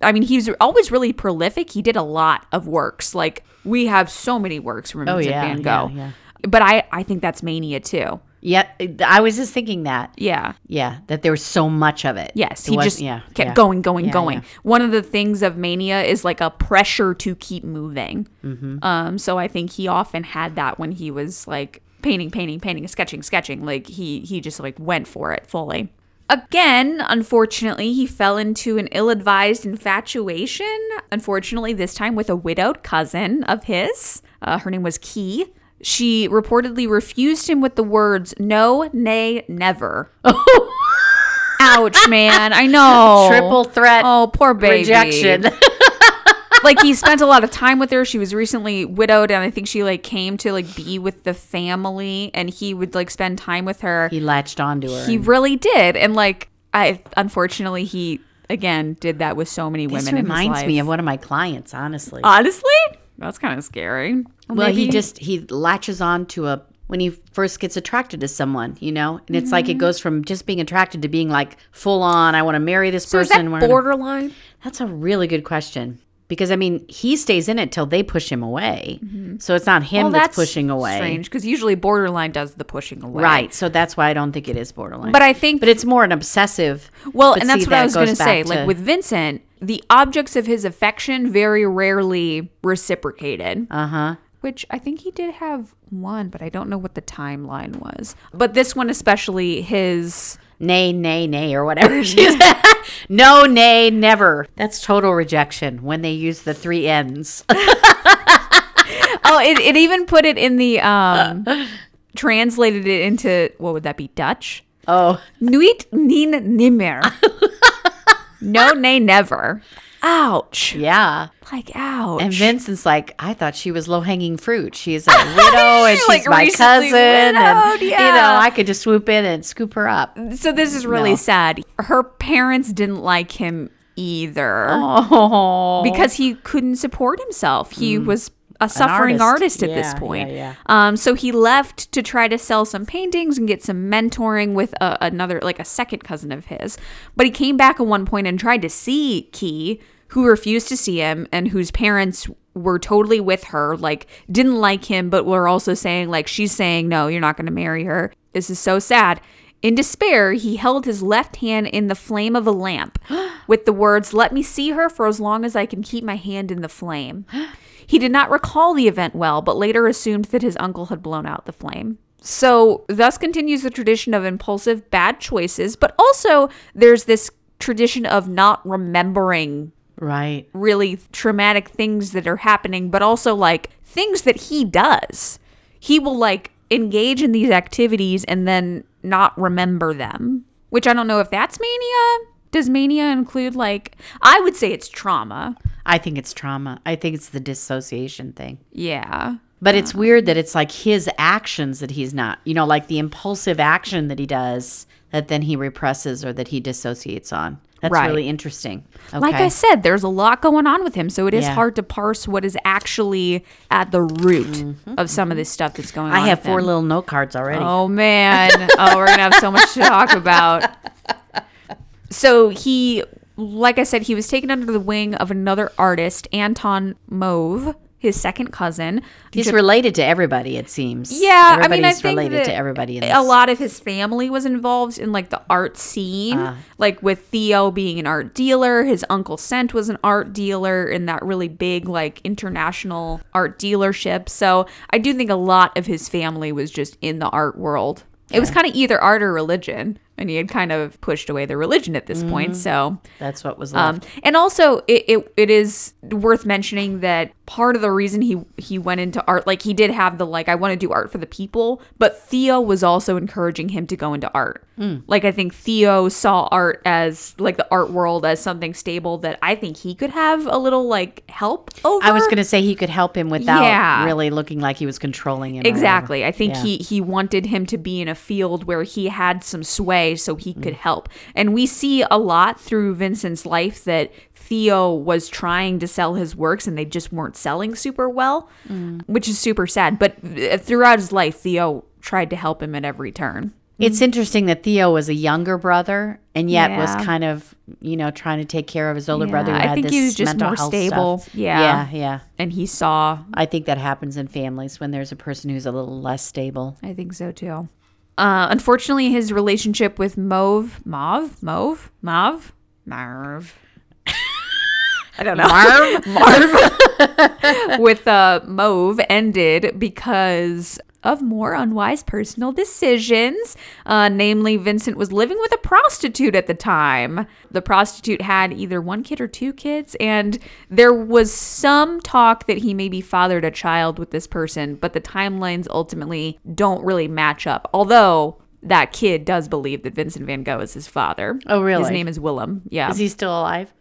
I mean, he's always really prolific. He did a lot of works. Like we have so many works from Oh, yeah, Van Gogh. yeah, yeah. But I, I think that's mania too. Yeah, I was just thinking that. Yeah. Yeah, that there was so much of it. Yes. It He was- just yeah, kept yeah. going, going, Yeah, going. One of the things of mania is like a pressure to keep moving. Mm-hmm. Um, so I think he often had that when he was like painting, painting, painting, sketching, sketching. Like he he just like went for it fully. Again, unfortunately, he fell into an ill advised infatuation. Unfortunately, this time with a widowed cousin of his. Uh, her name was Kee. She reportedly refused him with the words, no, nay, never. Ouch, man. I know. Triple threat Oh, poor baby. rejection. like he spent a lot of time with her. She was recently widowed, and I think she like came to like be with the family, and he would like spend time with her. he latched onto her. He and- really did, and like I unfortunately he again did that with so many women. this in his reminds me of one of my clients, honestly. honestly. That's kind of scary. well, he just he latches on to a when he first gets attracted to someone, you know, and it's like Mm-hmm. it goes from just being attracted to being like full on. I want to marry this so is person. that we're gonna-" borderline? That's a really good question because I mean he stays in it till they push him away, so it's not him Mm-hmm. Well, that's, pushing away. Strange because usually borderline does the pushing away. Right. So that's why I don't think it is borderline. But I think but it's more an obsessive. Well, and that's see, what I was going to say. Like with Vincent, the objects of his affection very rarely reciprocated. uh huh. Which I think he did have one, but I don't know what the timeline was. But this one, especially his. Nay, nay, nay, or whatever she said. no, nay, never. That's total rejection when they use the three N's. Oh, it, it even put it in the. um Translated it into. What would that be? Dutch? oh, Nuit nien nimmer. no, nay, never. Ouch. yeah. Like, ouch. And Vincent's like, I thought she was low hanging fruit. She's a widow and She's, like, my cousin. and, widowed, you know, I could just swoop in and scoop her up. So this is really No. sad. Her parents didn't like him either Oh. because he couldn't support himself. He mm. was a suffering artist. artist, at this point. yeah, yeah. Um, so he left to try to sell some paintings and get some mentoring with a, another, like a second cousin of his. But he came back at one point and tried to see Kee, who refused to see him and whose parents were totally with her, like didn't like him, but were also saying like she's saying no, you're not going to marry her. This is so sad. In despair, he held his left hand in the flame of a lamp with the words, Let me see her for as long as I can keep my hand in the flame. He did not recall the event well, but later assumed that his uncle had blown out the flame. So, thus continues the tradition of impulsive bad choices, but also there's this tradition of not remembering Right. really traumatic things that are happening, but also like things that he does. He will like engage in these activities and then not remember them, which I don't know if that's mania. Does mania include like, I would say it's trauma. I think it's trauma. I think it's the dissociation thing. Yeah. But it's weird that it's like his actions that he's not, you know, like the impulsive action that he does that then he represses or that he dissociates on. That's Right. really interesting. Okay. Like I said, there's a lot going on with him, so it is Yeah. hard to parse what is actually at the root mm-hmm. of some of this stuff that's going on. I have four him. little note cards already. Oh man. oh, we're gonna have so much to talk about. So he like I said, he was taken under the wing of another artist, Anton Mauve, his second cousin. He's related to everybody, it seems. Yeah, Everybody's I mean, I think related to everybody in this. a lot of his family was involved in like the art scene, Ah. like with Theo being an art dealer. His uncle Cent was an art dealer in that really big like international art dealership. So I do think a lot of his family was just in the art world. It was kind of either art or religion, and he had kind of pushed away the religion at this point. Mm-hmm. So That's what was left. um, and also, it, it it is worth mentioning that part of the reason he he went into art, like he did have the like I want to do art for the people, but Theo was also encouraging him to go into art. Like I think Theo saw art as like the art world as something stable that I think he could have a little like help over. I was going to say he could help him without Yeah. really looking like he was controlling him. Exactly. I think Yeah. he he wanted him to be in a field where he had some sway so he Mm. could help. And we see a lot through Vincent's life that Theo was trying to sell his works and they just weren't selling super well, Mm. which is super sad. But uh, throughout his life, Theo tried to help him at every turn. It's interesting that Theo was a younger brother and yet was kind of, you know, trying to take care of his older Yeah, brother who I had think this he was just more stable. stuff. Yeah. Yeah, yeah. And he saw, I think that happens in families when there's a person who's a little less stable. I think so too. Uh, unfortunately, his relationship with Mauve, Mauve, Mauve, Mauve, Marv. I don't know. Marv. Marv. with uh, Mauve ended because of more unwise personal decisions. Uh, namely, Vincent was living with a prostitute at the time. The prostitute had either one kid or two kids, and there was some talk that he maybe fathered a child with this person, but the timelines ultimately don't really match up. Although that kid does believe that Vincent van Gogh is his father. Oh, really? His name is Willem. Yeah. Is he still alive?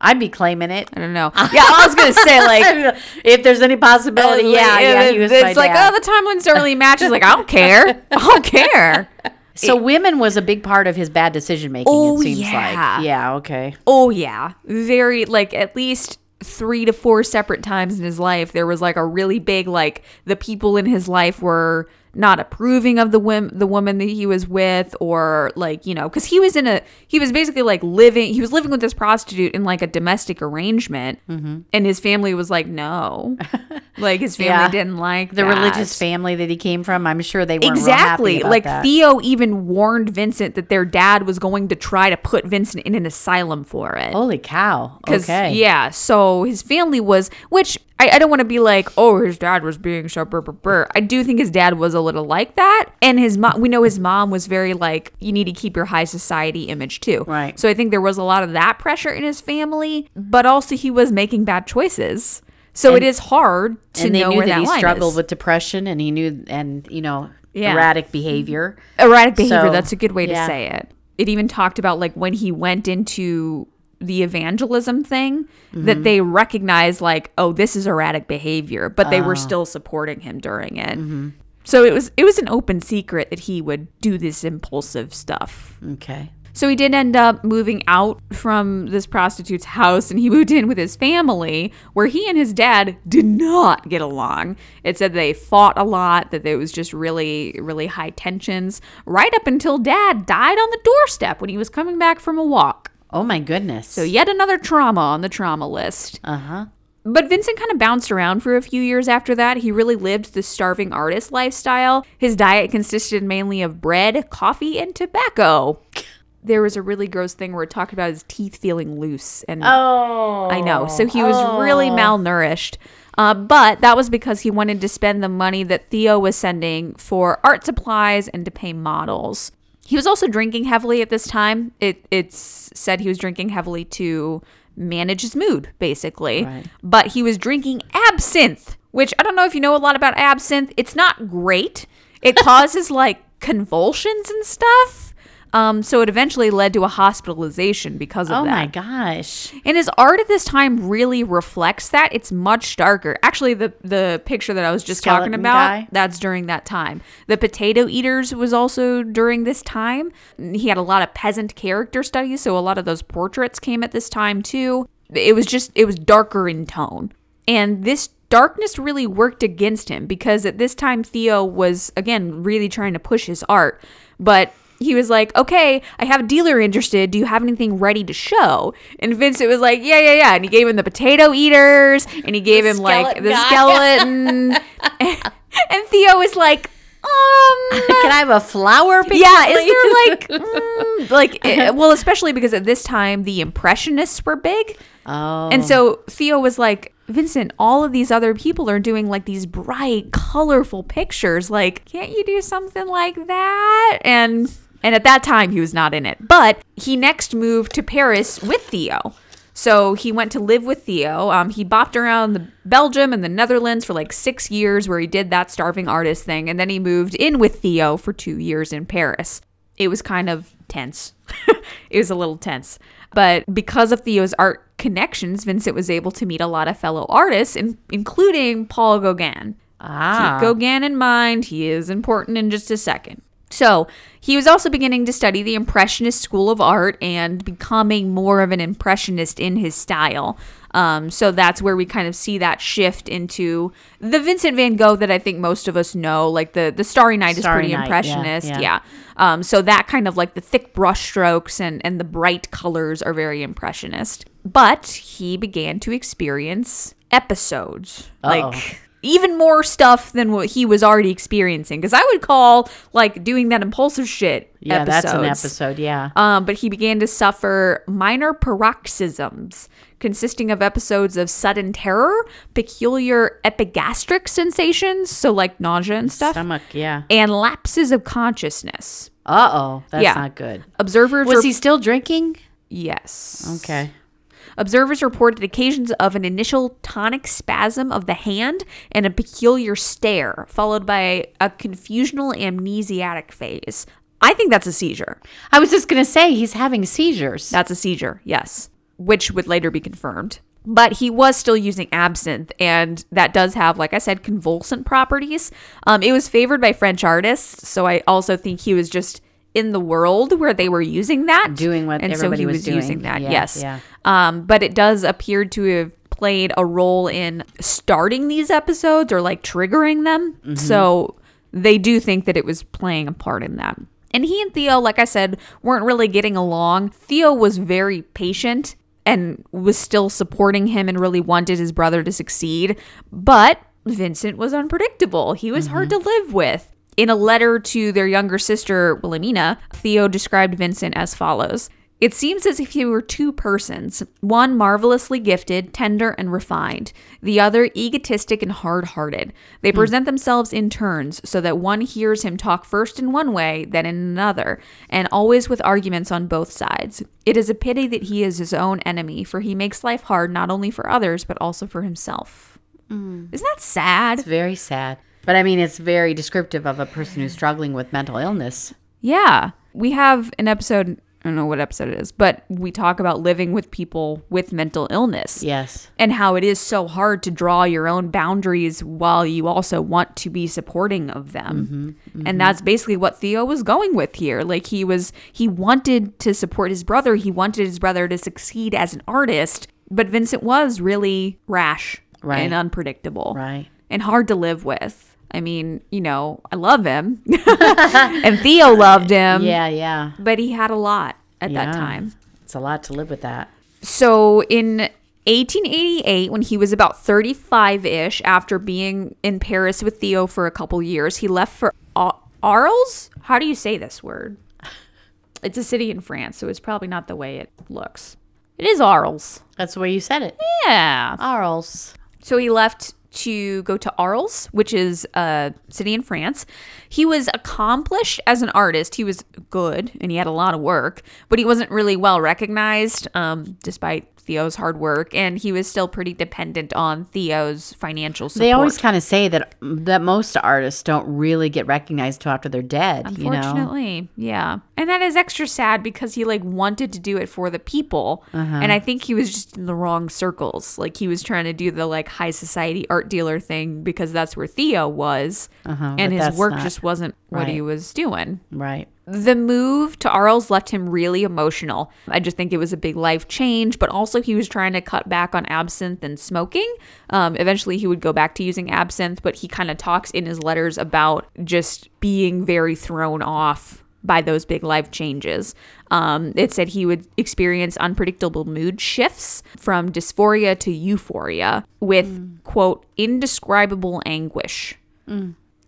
I'd be claiming it. I don't know. Yeah, I was gonna say like if there's any possibility, yeah, yeah, he was it's like oh, dad. oh the timelines don't really match. He's like I don't care. I don't care. so women was a big part of his bad decision making. Oh, it seems yeah. like, yeah, okay. Oh yeah, very like at least three to four separate times in his life there was like a really big like the people in his life were not approving of the wom- the woman that he was with or like you know because he was in a he was basically like living he was living with this prostitute in like a domestic arrangement Mm-hmm. and his family was like no like his family Yeah. didn't like The that. religious family that he came from, I'm sure they weren't exactly Real happy about like that. theo even warned vincent that their dad was going to try to put vincent in an asylum for it Holy cow! Okay, Yeah. So his family was, which I, I don't want to be like, oh, his dad was being so brr, brr, brr. I do think his dad was a little like that. And his mom, we know his mom was very like, you need to keep your high society image too. Right. So I think there was a lot of that pressure in his family, but also he was making bad choices. So it is hard to and they know knew where that that he struggled is. with depression, and he knew, and you know, Yeah. erratic behavior. erratic behavior So, that's a good way to say it it even talked about like when he went into the evangelism thing Mm-hmm. that they recognized like oh this is erratic behavior but they were Oh. still supporting him during it Mm-hmm. so it was it was an open secret that he would do this impulsive stuff Okay. so he did end up moving out from this prostitute's house and he moved in with his family where he and his dad did not get along. It said they fought a lot, that there was just really, really high tensions right up until dad died on the doorstep when he was coming back from a walk. Oh my goodness. So, yet another trauma on the trauma list. uh huh. But Vincent kind of bounced around for a few years after that. He really lived the starving artist lifestyle. His diet consisted mainly of bread, coffee, and tobacco. There was a really gross thing where it talked about his teeth feeling loose and Oh, I know. So he was really malnourished. Uh, but that was because he wanted to spend the money that Theo was sending for art supplies and to pay models. He was also drinking heavily at this time. It it's said he was drinking heavily to manage his mood, basically. Right. But he was drinking absinthe, which I don't know if you know a lot about absinthe. It's not great. It causes like convulsions and stuff. Um, so it eventually led to a hospitalization because of Oh that. Oh my gosh. And his art at this time really reflects that. It's much darker. Actually, the the picture that I was just talking about, guy? that's during that time. The Potato Eaters was also during this time. He had a lot of peasant character studies, so a lot of those portraits came at this time too. It was just it was darker in tone. And this darkness really worked against him because at this time Theo was again really trying to push his art, but he was like, "Okay, I have a dealer interested. Do you have anything ready to show?" And Vincent was like, "Yeah, yeah, yeah." And he gave him the potato eaters, and he gave him like the guy. skeleton. and Theo was like, "Um, Can I have a flower picture? yeah, is there like, mm, like, eh, well, especially because at this time the Impressionists were big, oh, and so Theo was like, Vincent, all of these other people are doing like these bright, colorful pictures. Like, can't you do something like that? And and at that time he was not in it. But he next moved to Paris with Theo. So he went to live with Theo. Um, he bopped around the Belgium and the Netherlands for like six years, where he did that starving artist thing, and then he moved in with Theo for two years in Paris. It was kind of tense. it was a little tense, but because of Theo's art connections, Vincent was able to meet a lot of fellow artists, in, including Paul Gauguin. ah, Keep Gauguin in mind; he is important in just a second. So, he was also beginning to study the Impressionist school of art and becoming more of an Impressionist in his style. Um, so, that's where we kind of see that shift into the Vincent van Gogh that I think most of us know. Like the, the Starry Night Starry is pretty Night, yeah, Impressionist. yeah. yeah. Um, so, that kind of like the thick brush strokes and, and the bright colors are very Impressionist. But he began to experience episodes. Uh-oh. Like, even more stuff than what he was already experiencing because i would call like doing that impulsive shit yeah, episodes. that's an episode. Yeah, um, but he began to suffer minor paroxysms consisting of episodes of sudden terror peculiar epigastric sensations so like nausea and stuff stomach. Yeah. and lapses of consciousness Uh oh, that's Yeah. not good. observers Was he still drinking? yes Okay. Observers reported occasions of an initial tonic spasm of the hand and a peculiar stare, followed by a confusional amnesiac phase. I think that's a seizure. I was just gonna say he's having seizures. That's a seizure, yes, which would later be confirmed. But he was still using absinthe, and that does have, like I said, convulsant properties. Um, it was favored by French artists, so I also think he was just in the world where they were using that, Doing what and everybody so he was was, doing. using that. Yeah, yes, yeah. Um, but it does appear to have played a role in starting these episodes or like triggering them. Mm-hmm. So they do think that it was playing a part in that. And he and Theo, like I said, weren't really getting along. Theo was very patient and was still supporting him and really wanted his brother to succeed. But Vincent was unpredictable. He was hard to live with. In a letter to their younger sister, Wilhelmina, Theo described Vincent as follows It seems as if he were two persons, one marvelously gifted, tender, and refined, the other egotistic and hard hearted. They hmm. present themselves in turns, so that one hears him talk first in one way, then in another, and always with arguments on both sides. It is a pity that he is his own enemy, for he makes life hard not only for others, but also for himself. Hmm. Isn't that sad? It's very sad. But I mean, it's very descriptive of a person who's struggling with mental illness. Yeah. We have an episode, I don't know what episode it is, but we talk about living with people with mental illness. Yes. And how it is so hard to draw your own boundaries while you also want to be supporting of them. Mm-hmm, and mm-hmm. that's basically what Theo was going with here. Like he was he wanted to support his brother. He wanted his brother to succeed as an artist, but Vincent was really rash Right. and unpredictable Right. and hard to live with. I mean, you know, I love him. and Theo loved him. Yeah, yeah. But he had a lot at Yeah. that time. It's a lot to live with that. So in 1888, when he was about 35 ish, after being in Paris with Theo for a couple years, he left for Arles. How do you say this word? It's a city in France, so it's probably not the way it looks. It is Arles. That's the way you said it. Yeah. Arles. So he left to go to Arles, which is a city in France. He was accomplished as an artist. He was good and he had a lot of work, but he wasn't really well recognized um, despite Theo's hard work. And he was still pretty dependent on Theo's financial support. They always kind of say that that most artists don't really get recognized till after they're dead. You know. Unfortunately, yeah. And that is extra sad because he like wanted to do it for the people. Uh-huh. And I think he was just in the wrong circles. Like he was trying to do the like high society art dealer thing because that's where Theo was. Uh-huh, and his work not- just wasn't what he was doing. Right. The move to Arles left him really emotional. I just think it was a big life change, but also he was trying to cut back on absinthe and smoking. Um, eventually, he would go back to using absinthe, but he kind of talks in his letters about just being very thrown off by those big life changes. Um, it said he would experience unpredictable mood shifts from dysphoria to euphoria with, quote, indescribable anguish.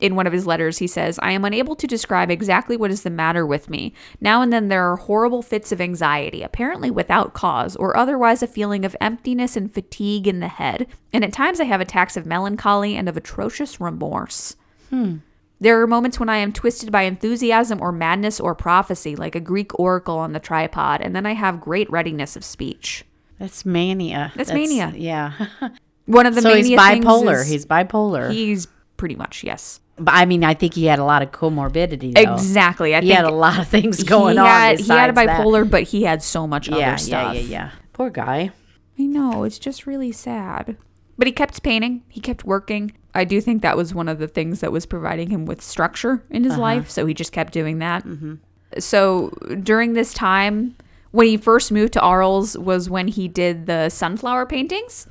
In one of his letters, he says, I am unable to describe exactly what is the matter with me. Now and then there are horrible fits of anxiety, apparently without cause, or otherwise a feeling of emptiness and fatigue in the head. And at times I have attacks of melancholy and of atrocious remorse. Hmm. There are moments when I am twisted by enthusiasm or madness or prophecy, like a Greek oracle on the tripod, and then I have great readiness of speech. That's mania. That's mania. Yeah. One of the so mania things bipolar. He's bipolar. he's pretty much yes. But I mean, I think he had a lot of comorbidity. Though. Exactly. I He had a lot of things going he on. He had a besides that. bipolar, but he had so much Yeah, other stuff. yeah, yeah. Yeah. Poor guy. I know, it's just really sad. But he kept painting, he kept working. I do think that was one of the things that was providing him with structure in Uh-huh. his life, so he just kept doing that. Mm-hmm. So during this time, when he first moved to Arles was when he did the sunflower paintings.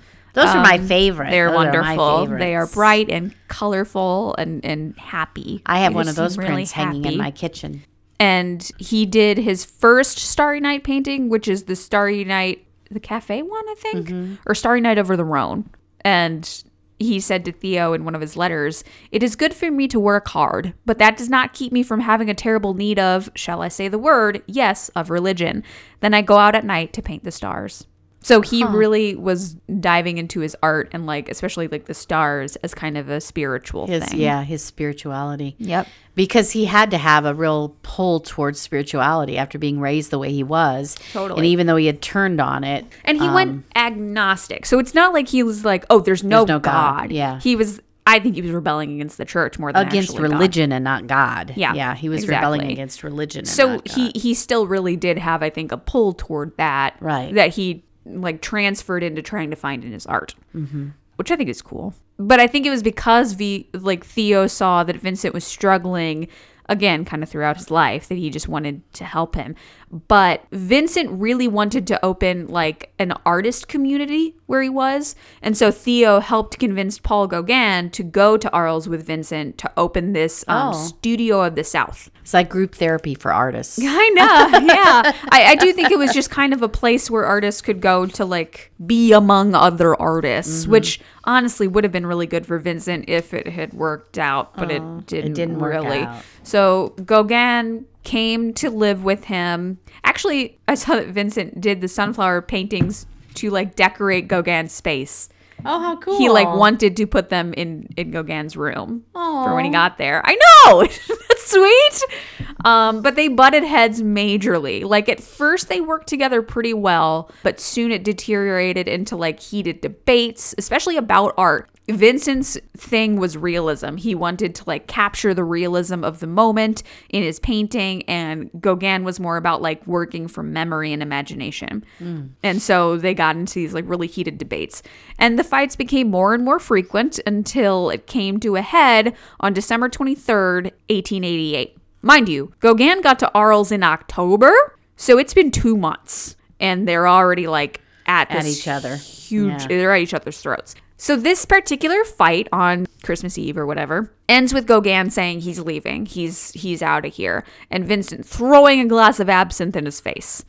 Those are my Um, favorite. They're Those are wonderful. They are bright and colorful and, and happy. I have They one of those seem really prints hanging in my kitchen. and he did his first Starry Night painting, which is the Starry Night, the cafe one, I think, Mm-hmm. or Starry Night over the Rhone. And he said to Theo in one of his letters, It is good for me to work hard, but that does not keep me from having a terrible need of, shall I say the word, yes, of religion. Then I go out at night to paint the stars. So he really was diving into his art and like especially like the stars as kind of a spiritual His thing. yeah, his spirituality. Yep. Because he had to have a real pull towards spirituality after being raised the way he was. Totally. And even though he had turned on it, And he um, went agnostic. So it's not like he was like, oh, there's no, There's no God. God. Yeah. He was, I think he was rebelling against the church more than against actually God. religion and not God. Yeah, Yeah, he was rebelling against religion. And So not he, he still really did have, I think, a pull toward that. Right. That he like transferred into trying to find in his art. Mm-hmm. Which I think is cool. But I think it was because v, like Theo saw that Vincent was struggling again kind of throughout his life that he just wanted to help him. But Vincent really wanted to open like an artist community where he was. And so Theo helped convince Paul Gauguin to go to Arles with Vincent to open this um, Oh. studio of the South. it's like group therapy for artists. Kind of, yeah. I, I do think it was just kind of a place where artists could go to like be among other artists, Mm-hmm. which honestly would have been really good for Vincent if it had worked out, but it didn't. Oh, didn't work really. So Gauguin came to live with him. Actually, I saw that Vincent did the sunflower paintings to like decorate Gauguin's space. Oh, how cool. He like wanted to put them in in Gauguin's room for when he got there. I know. That's sweet. Um, but they butted heads majorly. Like at first they worked together pretty well, but soon it deteriorated into like heated debates, especially about art. Vincent's thing was realism. He wanted to like capture the realism of the moment in his painting, and Gauguin was more about like working from memory and imagination. Hmm. And so they got into these like really heated debates. And the fights became more and more frequent until it came to a head on December 23rd, 1888. Mind you, Gauguin got to Arles in October, so it's been two months, and they're already like at, At each other. Huge, Yeah. they're at each other's throats. So this particular fight on Christmas Eve or whatever ends with Gauguin saying he's leaving, he's he's out of here, and Vincent throwing a glass of absinthe in his face.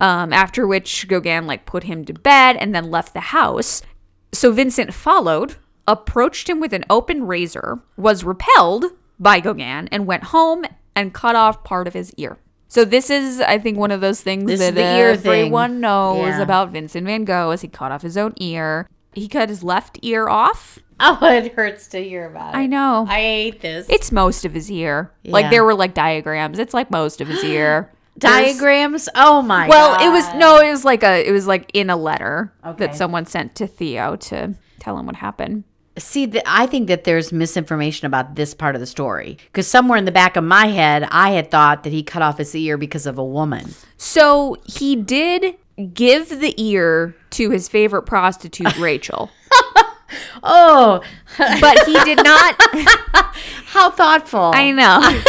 Um, after which Gauguin like put him to bed and then left the house. So Vincent followed, approached him with an open razor, was repelled by Gauguin, and went home and cut off part of his ear. So this is, I think, one of those things This that is the ear thing. everyone knows Yeah. about Vincent Van Gogh, as he cut off his own ear. He cut his left ear off. Oh, it hurts to hear about it. I know. I hate this. It's most of his ear. Like there were like diagrams. It's like most of his ear. There's- diagrams. Oh my. Well, it was no, it was like a it was like in a letter Okay. that someone sent to Theo to tell him what happened. See, th- I think that there's misinformation about this part of the story because somewhere in the back of my head, I had thought that he cut off his ear because of a woman. So he did give the ear to his favorite prostitute, Rachel. Oh, But he did not how thoughtful! I know.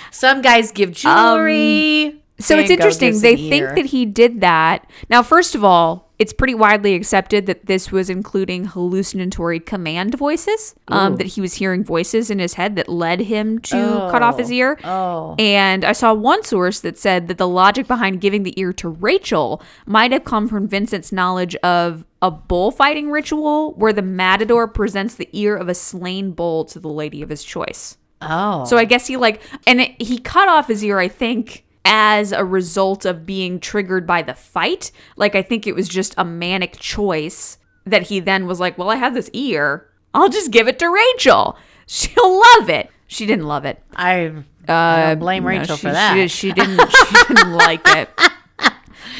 Some guys give jewelry. Um, so Van it's interesting. They think ear. that he did that. Now, first of all, It's pretty widely accepted that this was including hallucinatory command voices, um, that he was hearing voices in his head that led him to cut off his ear. Oh. And I saw one source that said that the logic behind giving the ear to Rachel might have come from Vincent's knowledge of a bullfighting ritual where the matador presents the ear of a slain bull to the lady of his choice. Oh. So I guess he like, and it, he cut off his ear, I think, as a result of being triggered by the fight. Like, I think it was just a manic choice that he then was like, well, I have this ear. I'll just give it to Rachel. She'll love it. She didn't love it. I, don't blame No, Rachel she- for that. She, she didn't. She didn't like it.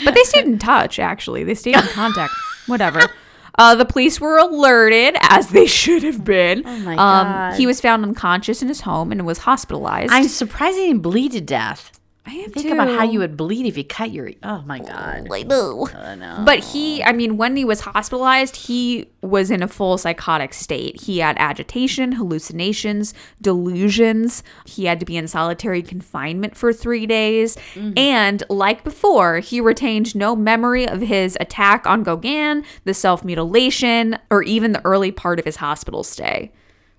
But they stayed in touch. Actually, they stayed in contact. Whatever. Uh, the police were alerted, as they should have been. Oh my Um, God. he was found unconscious in his home and was hospitalized. I'm surprised he didn't bleed to death. I am Think about how you would bleed if you cut your. Oh my god. I know. But he, I mean, when he was hospitalized, he was in a full psychotic state. He had agitation, hallucinations, delusions. He had to be in solitary confinement for three days. Mm-hmm. And like before, he retained no memory of his attack on Gauguin, the self mutilation, or even the early part of his hospital stay.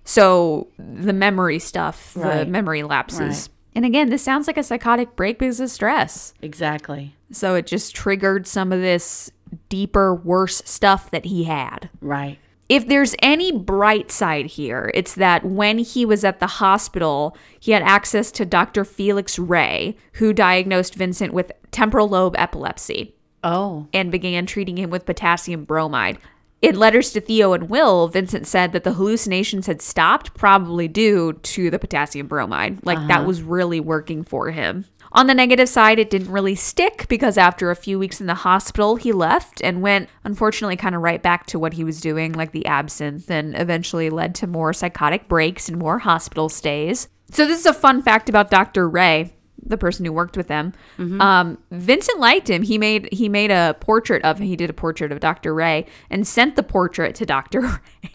So the memory stuff, the memory lapses. Right. And again, this sounds like a psychotic break because of stress. Exactly. So it just triggered some of this deeper, worse stuff that he had. Right. If there's any bright side here, it's that when he was at the hospital, he had access to Dr. Felix Rey, who diagnosed Vincent with temporal lobe epilepsy Oh. and began treating him with potassium bromide. In letters to Theo and Wil, Vincent said that the hallucinations had stopped, probably due to the potassium bromide. Like that uh-huh. was really working for him. On the negative side, it didn't really stick because after a few weeks in the hospital, he left and went, unfortunately, kind of right back to what he was doing, like the absinthe, and eventually led to more psychotic breaks and more hospital stays. So, this is a fun fact about Dr. Rey the person who worked with them. Um, Vincent liked him. He made he made a portrait of he did a portrait of Dr. Rey and sent the portrait to Dr. Rey,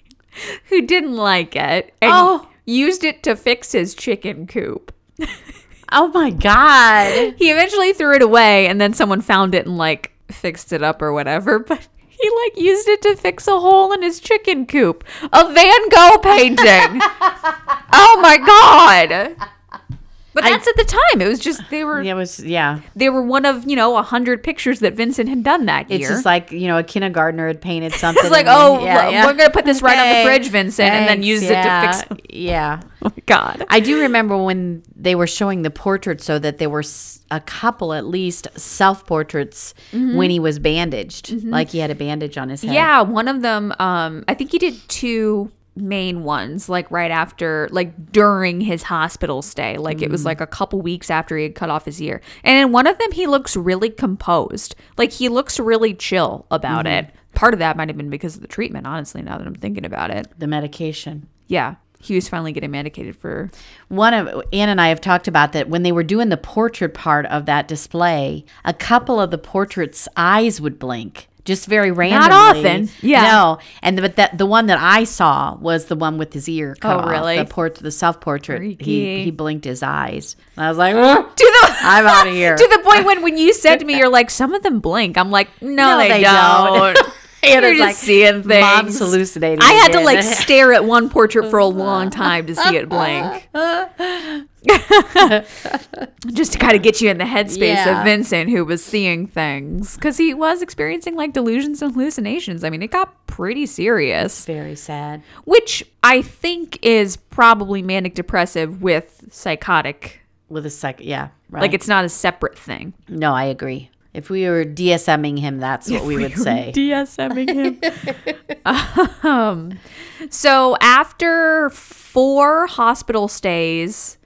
who didn't like it and Oh. used it to fix his chicken coop. Oh my god. He eventually threw it away and then someone found it and like fixed it up or whatever, but he like used it to fix a hole in his chicken coop. A Van Gogh painting. oh my god. But that's at the time. It was just they were It was yeah. they were one of you know a hundred pictures that Vincent had done that year. It's just like you know a kindergartner had painted something. it's like, and then- oh, yeah, yeah. we're gonna put this right on the fridge, Vincent, and then use yeah, it to fix. Yeah. Oh my god! I do remember when they were showing the portraits, so that there were a couple at least self portraits when he was bandaged, like he had a bandage on his head. Yeah, one of them. Um, I think he did two main ones, like right after, like during his hospital stay. Like it was mm. like a couple weeks after he had cut off his ear, and in one of them, he looks really composed. Like he looks really chill about mm-hmm. it. Part of that might have been because of the treatment. Honestly, now that I'm thinking about it, the medication. yeah, he was finally getting medicated for One of anne and I have talked about that when they were doing the portrait part of that display, a couple of the portraits' eyes would blink. Just very randomly. Not often, yeah. No, and the, but that the one that I saw was the one with his ear oh, cut Oh, off. really? The port, the self portrait. He Freaky. he blinked his eyes. And I was like, "Ugh, to the I'm out of here. to the point when when you said to me, you're like, some of them blink. I'm like, no, No, they, they don't. don't. You're just like, seeing things. Mom's hallucinating. I had to like stare at one portrait for a long time to see it blink. Just to kind of get you in the headspace Yeah. of Vincent, who was seeing things because he was experiencing like delusions and hallucinations. I mean, it got pretty serious, very sad. which I think is probably manic depressive with psychotic. With a second, yeah, right. Like it's not a separate thing. no, I agree. If we were DSMing him, that's what we would say. DSMing him. um, so after four hospital stays,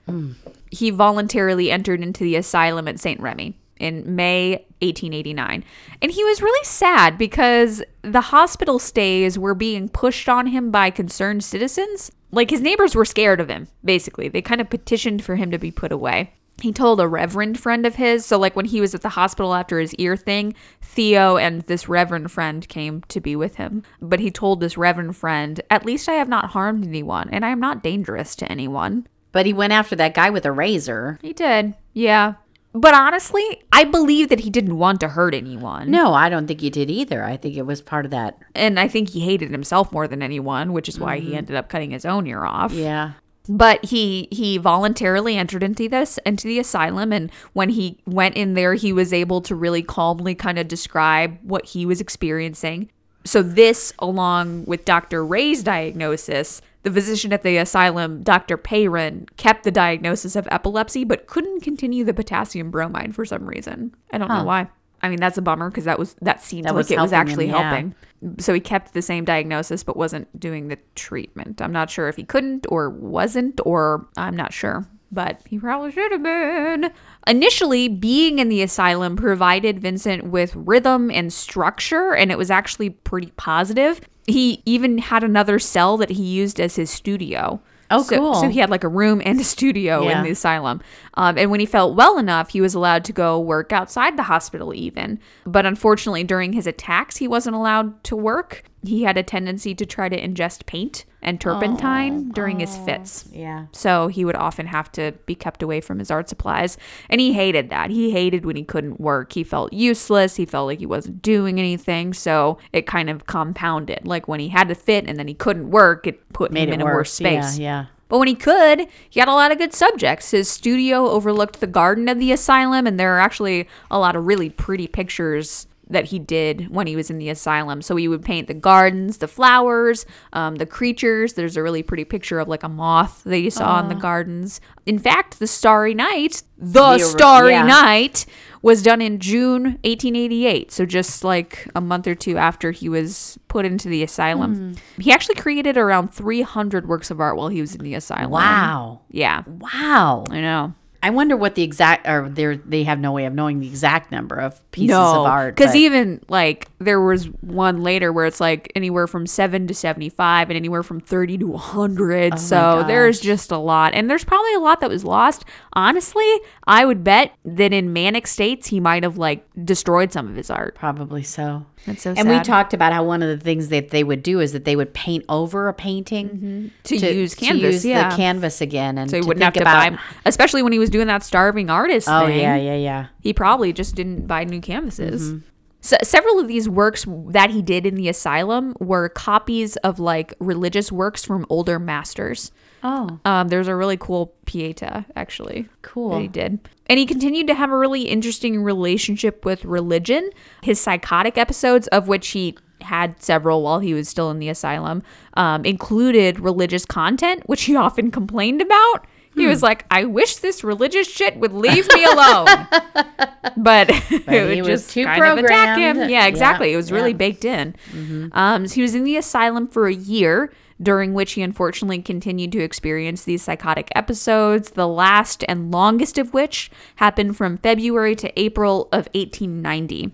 he voluntarily entered into the asylum at St. Remy in May 1889. And he was really sad because the hospital stays were being pushed on him by concerned citizens. Like his neighbors were scared of him, basically. They kind of petitioned for him to be put away. He told a reverend friend of his. So, like when he was at the hospital after his ear thing, Theo and this reverend friend came to be with him. But he told this reverend friend, At least I have not harmed anyone, and I am not dangerous to anyone. But he went after that guy with a razor. He did. Yeah. But honestly, I believe that he didn't want to hurt anyone. No, I don't think he did either. I think it was part of that. And I think he hated himself more than anyone, which is why he mm-hmm. ended up cutting his own ear off. Yeah. But he he voluntarily entered into this into the asylum and when he went in there he was able to really calmly kind of describe what he was experiencing. So this along with Dr. Rey's diagnosis, the physician at the asylum, Dr. Peyron, kept the diagnosis of epilepsy but couldn't continue the potassium bromide for some reason. I don't know why. I mean that's a bummer because that was that seemed That like was it was helping him, actually yeah. helping. So he kept the same diagnosis but wasn't doing the treatment. I'm not sure if he couldn't or wasn't, or I'm not sure. But he probably should have been. Initially, being in the asylum provided Vincent with rhythm and structure, and it was actually pretty positive. He even had another cell that he used as his studio. Oh, So- cool. So he had like a room and a studio Yeah. in the asylum. Um, and when he felt well enough, he was allowed to go work outside the hospital, even. But unfortunately, during his attacks, he wasn't allowed to work. He had a tendency to try to ingest paint and turpentine oh, during his fits. Yeah. So he would often have to be kept away from his art supplies. And he hated that. He hated when he couldn't work. He felt useless. He felt like he wasn't doing anything. So it kind of compounded. Like when he had to fit and then he couldn't work, it put Made him it in a worse worse. space. Yeah. Yeah. But when he could, he had a lot of good subjects. His studio overlooked the garden of the asylum, and there are actually a lot of really pretty pictures that he did when he was in the asylum. So he would paint the gardens, the flowers, um, the creatures. There's a really pretty picture of like a moth that you saw in the gardens. In fact, the Starry Night, the, The- Starry yeah. Night, was done in June 1888. So just like a month or two after he was put into the asylum. He actually created around 300 works of art while he was in the asylum. Wow. Yeah, Wow. I know. I wonder what the exact or they they have no way of knowing the exact number of pieces of art. because even like there was one later where it's like anywhere from seven to seventy-five, and anywhere from thirty to hundred. Oh so there's just a lot, and there's probably a lot that was lost. Honestly, I would bet that in manic states he might have like destroyed some of his art. probably so. That's so and we talked about how one of the things that they would do is that they would paint over a painting mm-hmm. to, use canvas, use yeah. the canvas again, and so he wouldn't have think to about, buy, especially when he was doing that starving artist Oh thing. yeah, yeah, yeah. he probably just didn't buy new canvases. Mm-hmm. So, several of these works that he did in the asylum were copies of like religious works from older masters. Oh, Um, there's a really cool Pieta actually. Cool. That he did. And he continued to have a really interesting relationship with religion. His psychotic episodes, of which he had several while he was still in the asylum, um, included religious content, which he often complained about. He Hmm. was like, I wish this religious shit would leave me alone. but, it would was just too kind of attack him. programmed. Yeah, exactly. Yeah, it was really yeah. Mm-hmm. baked in. Um, so he was in the asylum for a year, during which he unfortunately continued to experience these psychotic episodes, the last and longest of which happened from February to April of 1890.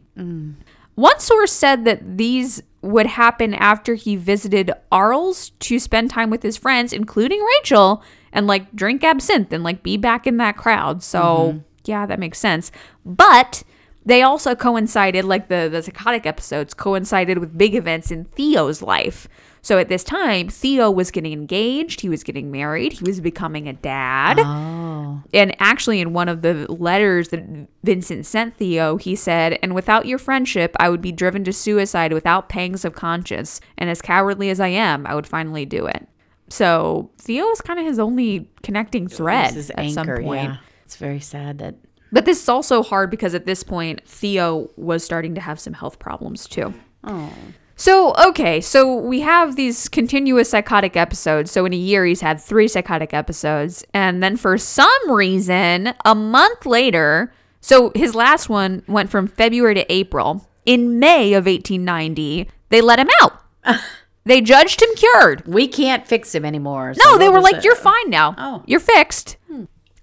One source said that these would happen after he visited Arles to spend time with his friends, including Rachel, and like drink absinthe and like be back in that crowd. So, mm-hmm. yeah, that makes sense. But they also coincided, like the, the psychotic episodes coincided with big events in Theo's life. So at this time, Theo was getting engaged, he was getting married, he was becoming a dad. oh, And actually, in one of the letters that Vincent sent Theo, he said, And without your friendship, I would be driven to suicide without pangs of conscience. And as cowardly as I am, I would finally do it. So Theo is kind of his only connecting thread at anchor. some point. Yeah, it's very sad that. But this is also hard because at this point, Theo was starting to have some health problems too. Oh, So, okay, so we have these continuous psychotic episodes. So, in a year, he's had three psychotic episodes. And then, for some reason, a month later, so his last one went from February to April. In May of 1890, they let him out. they judged him cured. we can't fix him anymore. No, they were like, uh, "You're fine now. Oh. You're fixed."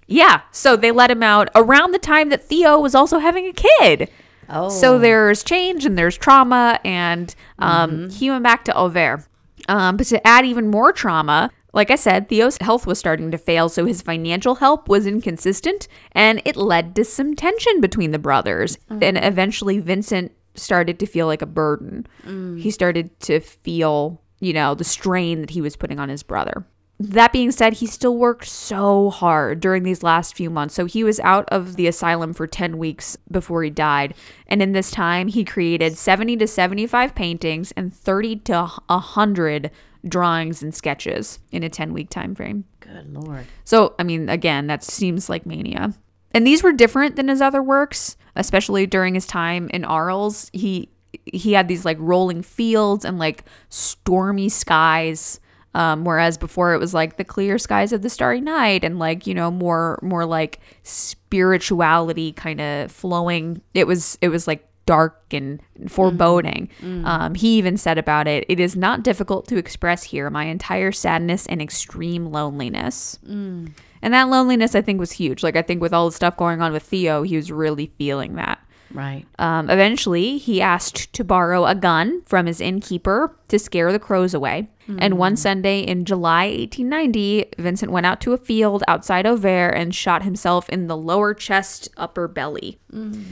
Yeah, so they let him out around the time that Theo was also having a kid. Oh, So there's change and there's trauma, and um, Mm-hmm. he went back to Auvers. Um, but to add even more trauma, like I said, Theo's health was starting to fail, so his financial help was inconsistent, and it led to some tension between the brothers. Mm-hmm. And eventually, Vincent started to feel like a burden. Mm. He started to feel, you know, the strain that he was putting on his brother. that being said, he still worked so hard during these last few months. So he was out of the asylum for 10 weeks before he died. And in this time, he created 70 to 75 paintings and 30 to 100 drawings and sketches in a 10 week time frame. Good lord. So, I mean, again, that seems like mania. And these were different than his other works, especially during his time in Arles. He he had these like rolling fields and like stormy skies. Um, whereas before it was like the clear skies of the starry night and like you know more more like spirituality kind of flowing. It was it was like dark and foreboding. Mm. Um, he even said about it, "It is not difficult to express here my entire sadness and extreme loneliness." Mm. And that loneliness, I think, was huge. Like I think with all the stuff going on with Theo, he was really feeling that. Right. Um, eventually, he asked to borrow a gun from his innkeeper to scare the crows away. Mm. And one Sunday in July 1890, Vincent went out to a field outside Auvers and shot himself in the lower chest, upper belly. Mm.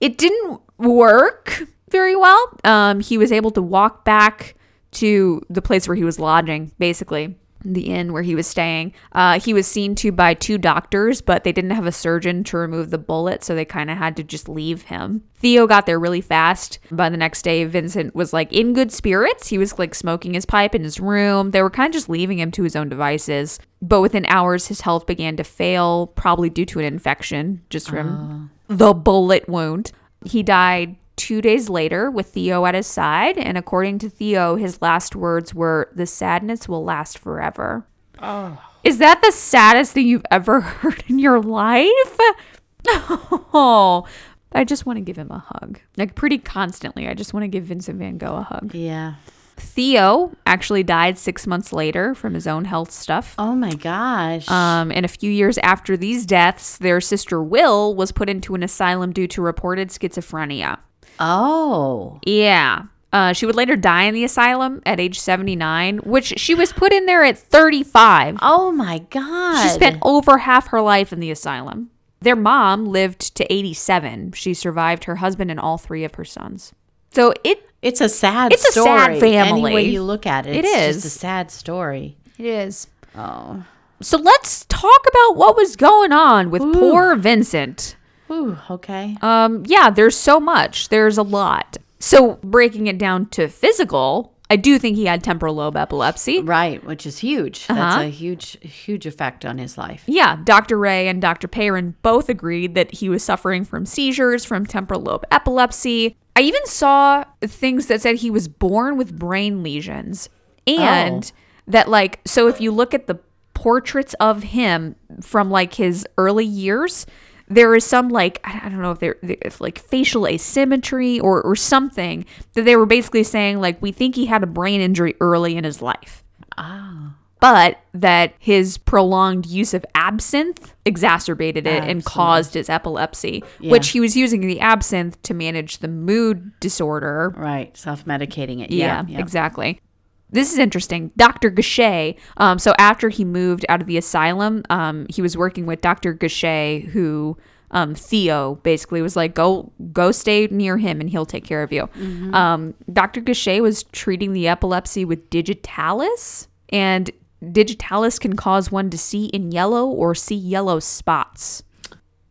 It didn't work very well. Um, he was able to walk back to the place where he was lodging, basically the inn where he was staying. Uh, he was seen to by two doctors, but they didn't have a surgeon to remove the bullet, so they kind of had to just leave him. Theo got there really fast. By the next day, Vincent was like in good spirits. He was like smoking his pipe in his room. They were kind of just leaving him to his own devices. But within hours, his health began to fail, probably due to an infection just from uh. the bullet wound. He died two days later with Theo at his side. And according to Theo, his last words were, The sadness will last forever. Oh. Is that the saddest thing you've ever heard in your life? Oh, I just want to give him a hug. Like pretty constantly. I just want to give Vincent van Gogh a hug. Yeah. Theo actually died six months later from his own health stuff. Oh my gosh. Um, and a few years after these deaths, their sister Wil was put into an asylum due to reported schizophrenia. Oh. Yeah. Uh, she would later die in the asylum at age 79, which she was put in there at 35. Oh my God. She spent over half her life in the asylum. Their mom lived to 87. She survived her husband and all three of her sons. So it it's a sad it's story. a sad family. Any way you look at it, it it's is. just a sad story. It is. Oh. So let's talk about what was going on with Ooh. poor Vincent. Ooh, okay. Um, yeah, there's so much. There's a lot. So breaking it down to physical, I do think he had temporal lobe epilepsy. Right, which is huge. Uh-huh. That's a huge, huge effect on his life. Yeah, Dr. Rey and Dr. Peyron both agreed that he was suffering from seizures from temporal lobe epilepsy. I even saw things that said he was born with brain lesions. And oh. that, like, so if you look at the portraits of him from like his early years, there is some like I don't know if there if like facial asymmetry or or something that they were basically saying like we think he had a brain injury early in his life. Ah. But that his prolonged use of absinthe exacerbated it Absolutely. and caused his epilepsy, yeah. which he was using the absinthe to manage the mood disorder. Right, self medicating it. Yeah, yeah, exactly. This is interesting. Dr. Gachet, um, so after he moved out of the asylum, um, he was working with Dr. Gachet, who um, Theo basically was like, go go stay near him and he'll take care of you. Mm-hmm. Um, Dr. Gachet was treating the epilepsy with digitalis, and digitalis can cause one to see in yellow or see yellow spots.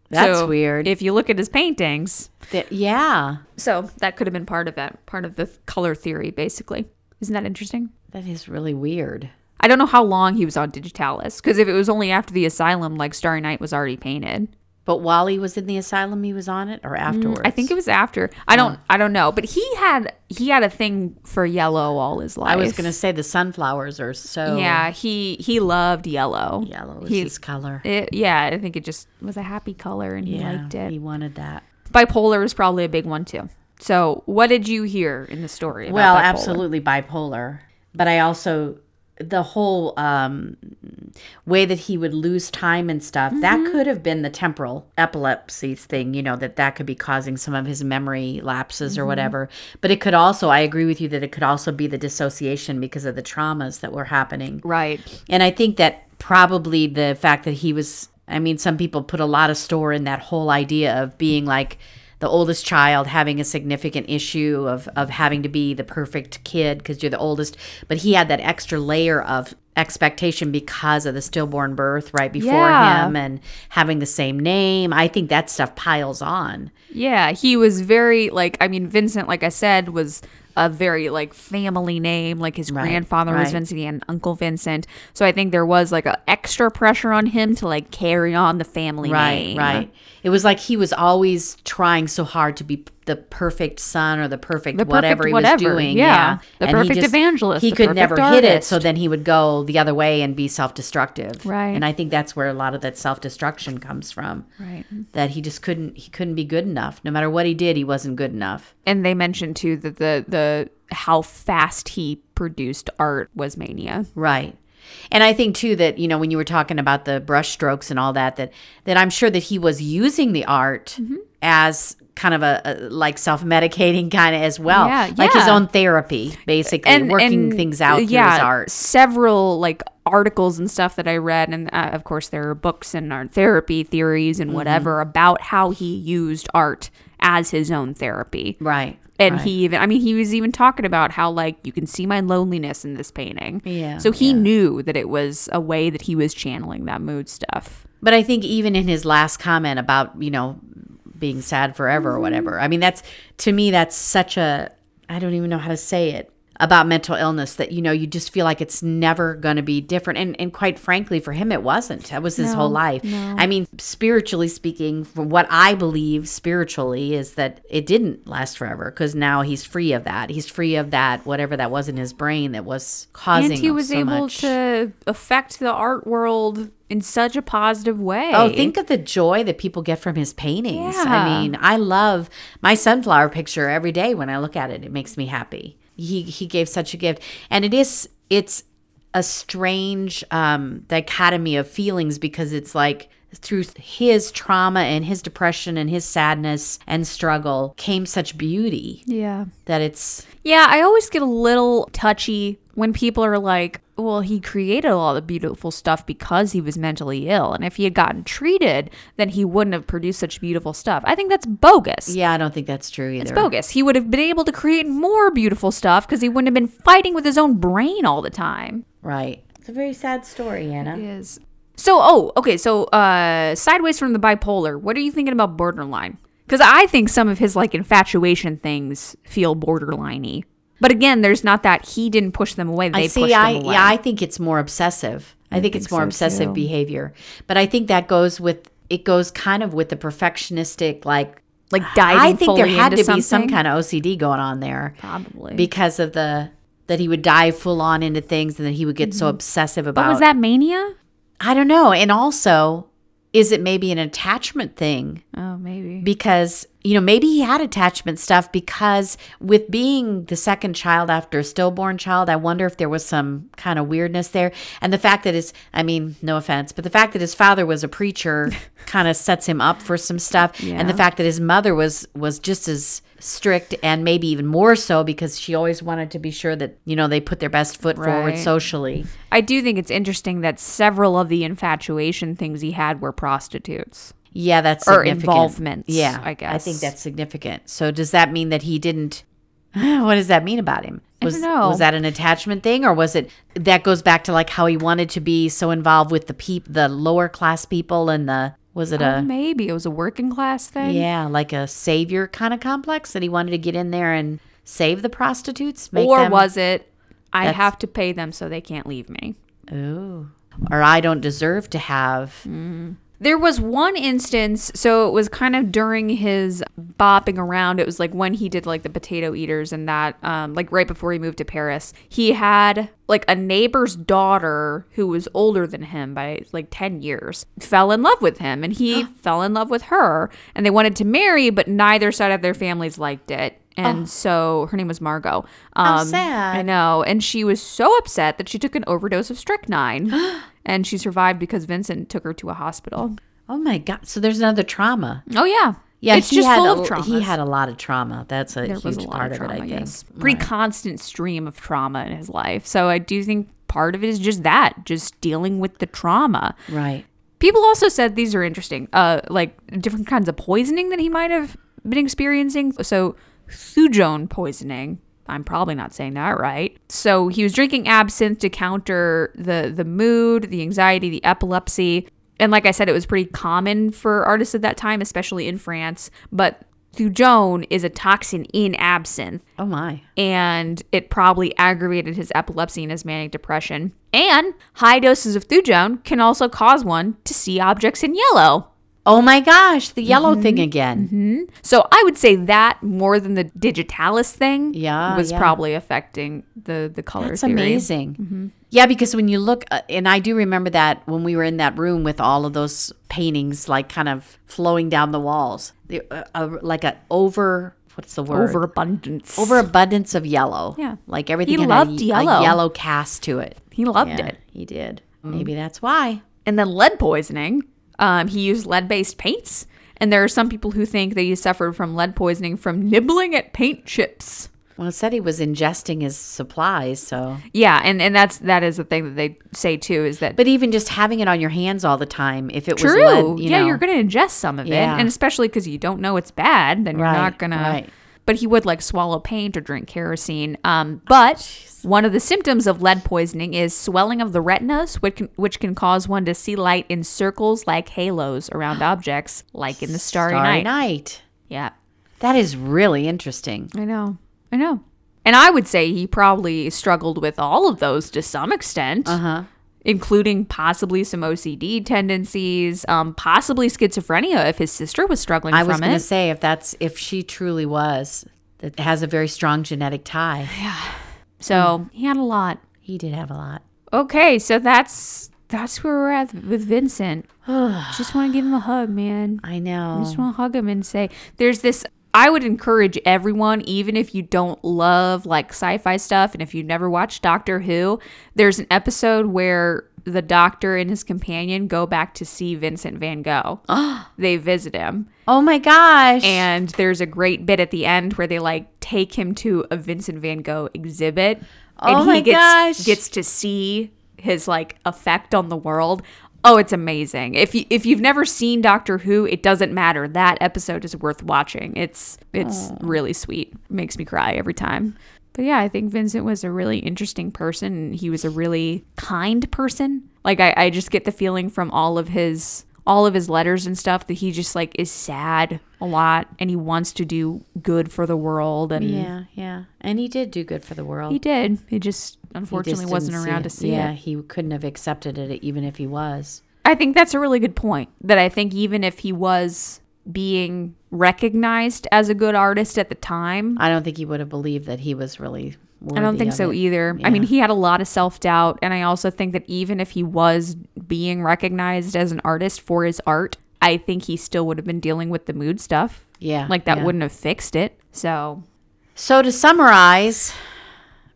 That's so weird. If you look at his paintings, the, yeah. So that could have been part of it, part of the color theory, basically. Isn't that interesting? That is really weird. I don't know how long he was on Digitalis because if it was only after the asylum, like Starry Night was already painted. But while he was in the asylum, he was on it, or afterwards. Mm, I think it was after. I don't. I don't know. But he had he had a thing for yellow all his life. I was gonna say the sunflowers are so. Yeah, he he loved yellow. Yellow was he, his color. It, yeah, I think it just was a happy color, and he yeah, liked it. He wanted that. Bipolar is probably a big one too. So, what did you hear in the story? well, bipolar? absolutely bipolar, but I also the whole um, way that he would lose time and stuff mm-hmm. that could have been the temporal epilepsy thing you know that that could be causing some of his memory lapses mm-hmm. or whatever but it could also i agree with you that it could also be the dissociation because of the traumas that were happening right and i think that probably the fact that he was i mean some people put a lot of store in that whole idea of being like the oldest child having a significant issue of of having to be the perfect kid because you're the oldest, but he had that extra layer of expectation because of the stillborn birth right before Yeah. him and having the same name. I think that stuff piles on. Yeah, he was very like I mean Vincent like I said was a very like family name like his Right, grandfather was right. Vincent and Uncle Vincent. So I think there was like a extra pressure on him to like carry on the family Right, name. right. It was like he was always trying so hard to be the perfect son or the perfect The perfect whatever he whatever, was doing. yeah. The he perfect evangelist, He could never hit it, so then he would go the other way and be self-destructive. Right. And I think that's where a lot of that self-destruction comes from. Right. That he just couldn't he couldn't be good enough. No matter what he did, he wasn't good enough. And they mentioned too that the the how fast he produced art was mania. Right. And I think too that you know when you were talking about the brush strokes and all that that that I'm sure that he was using the art Mm-hmm. as kind of a, a like self-medicating kind of as well. Yeah, Like his own therapy basically working things out through yeah, his art. Several like articles and stuff that I read, and uh, of course there are books and art therapy theories Mm-hmm. and whatever about how he used art as his own therapy. Right. And right. he even, I mean, he was even talking about how, like, you can see my loneliness in this painting. Yeah, So he yeah. knew that it was a way that he was channeling that mood stuff. But I think even in his last comment about, you know, being sad forever or whatever. I mean, that's to me that's such a I don't even know how to say it about mental illness that you know you just feel like it's never going to be different and and quite frankly for him it wasn't that was his whole life i mean spiritually speaking from what i believe spiritually is that it didn't last forever because now he's free of that he's free of that whatever that was in his brain that was causing And he was so able much. to affect the art world in such a positive way. Oh, think of the joy that people get from his paintings. I mean, I love my sunflower picture every day when I look at it. It makes me happy. He he gave such a gift. And it is it's a strange um dichotomy of feelings because it's like through his trauma and his depression and his sadness and struggle came such beauty Yeah. that it's Yeah, I always get a little touchy when people are like, well, he created a lot of beautiful stuff because he was mentally ill. And if he had gotten treated, then he wouldn't have produced such beautiful stuff. I think that's bogus. yeah, I don't think that's true either. It's bogus. He would have been able to create more beautiful stuff because he wouldn't have been fighting with his own brain all the time. Right. It's a very sad story, Anna. Is so. Oh, okay. So, uh, sideways from the bipolar. What are you thinking about borderline? Because I think some of his like infatuation things feel borderliney. But again, there's not that he didn't push them away. They I pushed see. them away. yeah, I think it's more obsessive. I, think, it's think more so, obsessive too. behavior. But I think that goes with it goes kind of with the perfectionistic like like diving. I think there had to into be some kind of OCD going on there probably. because of the that he would dive full on into things and then he would get so mm-hmm. obsessive about but was that mania? I don't know. And also, is it maybe an attachment thing? Oh, maybe. because you know maybe he had attachment stuff because with being the second child after a stillborn child i wonder if there was some kind of weirdness there. And the fact that his i mean no offense but the fact that his father was a preacher kind of sets him up for some stuff. And the fact that his mother was was just as strict and maybe even more so because she always wanted to be sure that you know they put their best foot forward socially. I do think it's interesting that several of the infatuation things he had were prostitutes. Yeah, that's Or significant. involvements, Yeah, I guess. I think that's significant. So does that mean that he didn't? What does that mean about him? Was don't know. was that an attachment thing, or was it that goes back to like how he wanted to be so involved with the peop, the lower class people, and the was it Oh, a maybe it was a working class thing. yeah like a savior kind of complex that he wanted to get in there and save the prostitutes, make or them, was it I have to pay them so they can't leave me? ooh, or I don't deserve to have mm. There was one instance, so it was kind of during his bopping around. It was like when he did like the potato eaters and that, um, like right before he moved to Paris. He had like a neighbor's daughter who was older than him by like 10 years, fell in love with him and he fell in love with her. And they wanted to marry, but neither side of their families liked it. And so her name was Margot. Um, sad. I know. And she was so upset that she took an overdose of strychnine. and she survived because Vincent took her to a hospital. Oh my god! So there's another trauma. Oh yeah, Yeah, it's he just had full a, of trauma. He had a lot of trauma. That's a there huge was a lot part of trauma. it. I think. yes, pretty constant stream of trauma in his life. So I do think part of it is just that, just dealing with the trauma. Right. People also said these are interesting, uh, like different kinds of poisoning that he might have been experiencing. So, thujone poisoning. I'm probably not saying that right. So he was drinking absinthe to counter the the mood, the anxiety, the epilepsy. And like I said, it was pretty common for artists at that time, especially in France. But thujone is a toxin in absinthe Oh my. and it probably aggravated his epilepsy and his manic depression. And high doses of thujone can also cause one to see objects in yellow. Oh my gosh, the yellow thing Mm-hmm. again. So I would say that more than the digitalis thing Yeah, was yeah. probably affecting the the color That's theory. amazing. Mm-hmm. Yeah, because when you look, uh, and I do remember that when we were in that room with all of those paintings, like kind of flowing down the walls, the, uh, uh, like an over. What's the word? Overabundance. overabundance of yellow. Yeah. like everything He had loved a, yellow. a yellow cast to it. he loved Yeah, it. Mm-hmm. he did. Maybe that's why. And then lead poisoning. Um, he used lead based paints. And there are some people who think that he suffered from lead poisoning from nibbling at paint chips. Well, it said he was ingesting his supplies, so. Yeah, and, and that's that is the thing that they say too is that But even just having it on your hands all the time, if it was True. lead, you yeah, know, you're going to ingest some of Yeah. it. And especially because you don't know it's bad, then you're Right, not going right. to. But he would like swallow paint or drink kerosene. Um, but one of the symptoms of lead poisoning is swelling of the retinas, which can, which can cause one to see light in circles like halos around objects, like in the starry, Starry night. night. Yeah, That is really interesting. I know. I know. And I would say he probably struggled with all of those to some extent. Uh huh. Including possibly some OCD tendencies, um, possibly schizophrenia if his sister was struggling I from was going to say if that's if she truly was, that has a very strong genetic tie. Yeah. so he had a lot. He did have a lot. Okay, so that's that's where we're at with Vincent. Just want to give him a hug, man. I know. I just want to hug him and say, there's this. I would encourage everyone, even if you don't love like sci fi stuff and if you've never watched Doctor Who, there's an episode where the doctor and his companion go back to see Vincent van Gogh. they visit him. Oh my gosh. And there's a great bit at the end where they like take him to a Vincent van Gogh exhibit. And Oh he my gets, gosh. gets to see his like effect on the world. Oh, it's amazing. If you if you've never seen Doctor Who, it doesn't matter. That episode is worth watching. It's it's really sweet. makes me cry every time. But yeah, I think Vincent was a really interesting person. and He was a really kind person. Like I, I just get the feeling from all of his all of his letters and stuff that he just like is sad a lot and he wants to do good for the world and yeah, yeah. And he did do good for the world. he did. He just unfortunately wasn't around to see yeah, it. Yeah, he couldn't have accepted it even if he was. I think that's a really good point. That I think even if he was being recognized as a good artist at the time, I don't think he would have believed that he was really. I don't think so it. either. I mean, he had a lot of self doubt. And I also think that even if he was being recognized as an artist for his art, I think he still would have been dealing with the mood stuff. Yeah, Like that yeah. wouldn't have fixed it. So, So to summarize,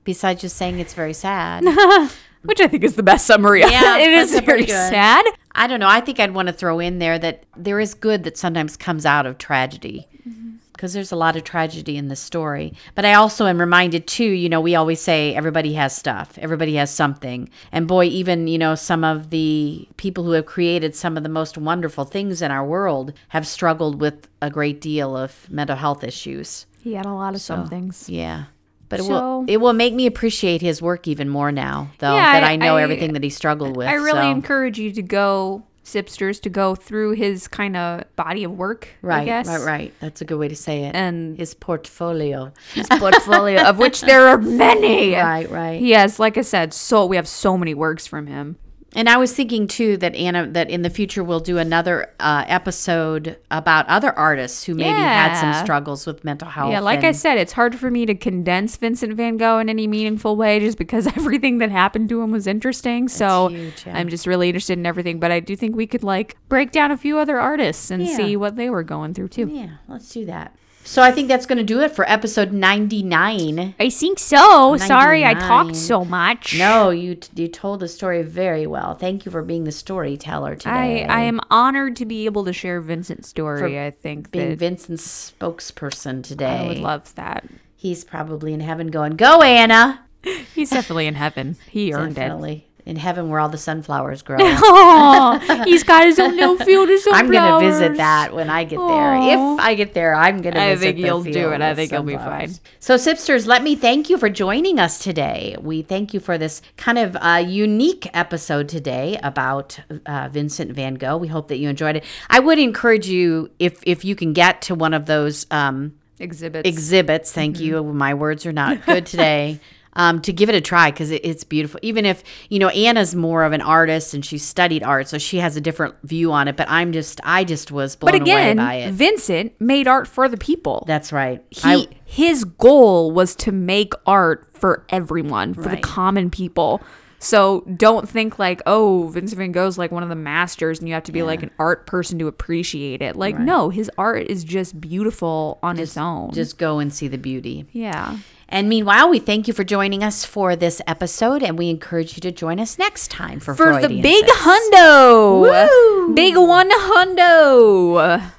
besides just saying it's very sad, which I think is the best summary. Yeah, it is very sad. I don't know. I think I'd want to throw in there that there is good that sometimes comes out of tragedy. Mm-hmm. Because there's a lot of tragedy in this story. But I also am reminded, too, you know, we always say everybody has stuff, everybody has something. And boy, even, you know, some of the people who have created some of the most wonderful things in our world have struggled with a great deal of mental health issues. He had a lot of some things. Yeah. But it So- will it will make me appreciate his work even more now, though, Yeah, that I- I, know I- everything that he struggled with. I really so. encourage you to go, Sipsters, to go through his kind of body of work. I Right, guess. right, right. That's a good way to say it. And his portfolio. his portfolio, of which there are many. Right, right. He has, like I said, so we have so many works from him. And I was thinking too that Anna, that in the future we'll do another uh, episode about other artists who maybe had some struggles with mental health. Yeah, like I said, it's hard for me to condense Vincent Van Gogh in any meaningful way just because everything that happened to him was interesting. So huge, yeah. I'm just really interested in everything. But I do think we could like break down a few other artists and Yeah. see what they were going through too. Yeah, let's do that. So I think that's going to do it for episode 99. I think so. Sorry, I talked so much. No, you you told the story very well. Thank you for being the storyteller today. I I am honored to be able to share Vincent's story. For I think being Vincent's spokesperson today. I would love that. He's probably in heaven going, "Go Anna." He's definitely in heaven. He earned it. In heaven where all the sunflowers grow. Aw, he's got his own little field of sunflowers. I'm gonna visit that when I get there. If I get there, I'm gonna. Visit that. I think you'll do it. I think you'll be fine. So, Sipsters, let me thank you for joining us today. We thank you for this kind of uh, unique episode today about uh, Vincent Van Gogh. We hope that you enjoyed it. I would encourage you if if you can get to one of those. Um, Exhibits. exhibits. Thank you. My words are not good today. Um, to give it a try because it, it's beautiful. Even if you know Anna's more of an artist and she studied art, so she has a different view on it. But I'm just, I just was blown but again, away by it. Vincent made art for the people. That's right. he I- his goal was to make art for everyone, for the common people. So don't think like, oh, Vincent Van Gogh's like one of the masters and you have to be like an art person to appreciate it. Like, no, his art is just beautiful on its own. just go and see the beauty. yeah. And meanwhile, we thank you for joining us for this episode, and we encourage you to join us next time for For the big hundo. Big one hundo.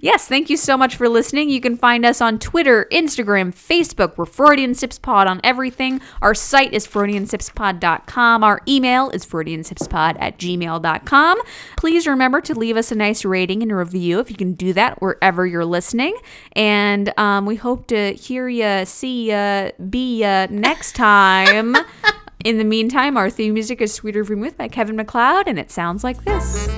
Yes, thank you so much for listening. You can find us on Twitter, Instagram, Facebook. We're Freudian Sips Pod on everything. Our site is FreudianSipsPod.com. Our email is FreudianSipsPod at gmail.com. Please remember to leave us a nice rating and review if you can do that wherever you're listening. And um, we hope to hear you, see you, be you next time. In the meantime, our theme music is Sweeter Vermouth by Kevin MacLeod, and it sounds like this.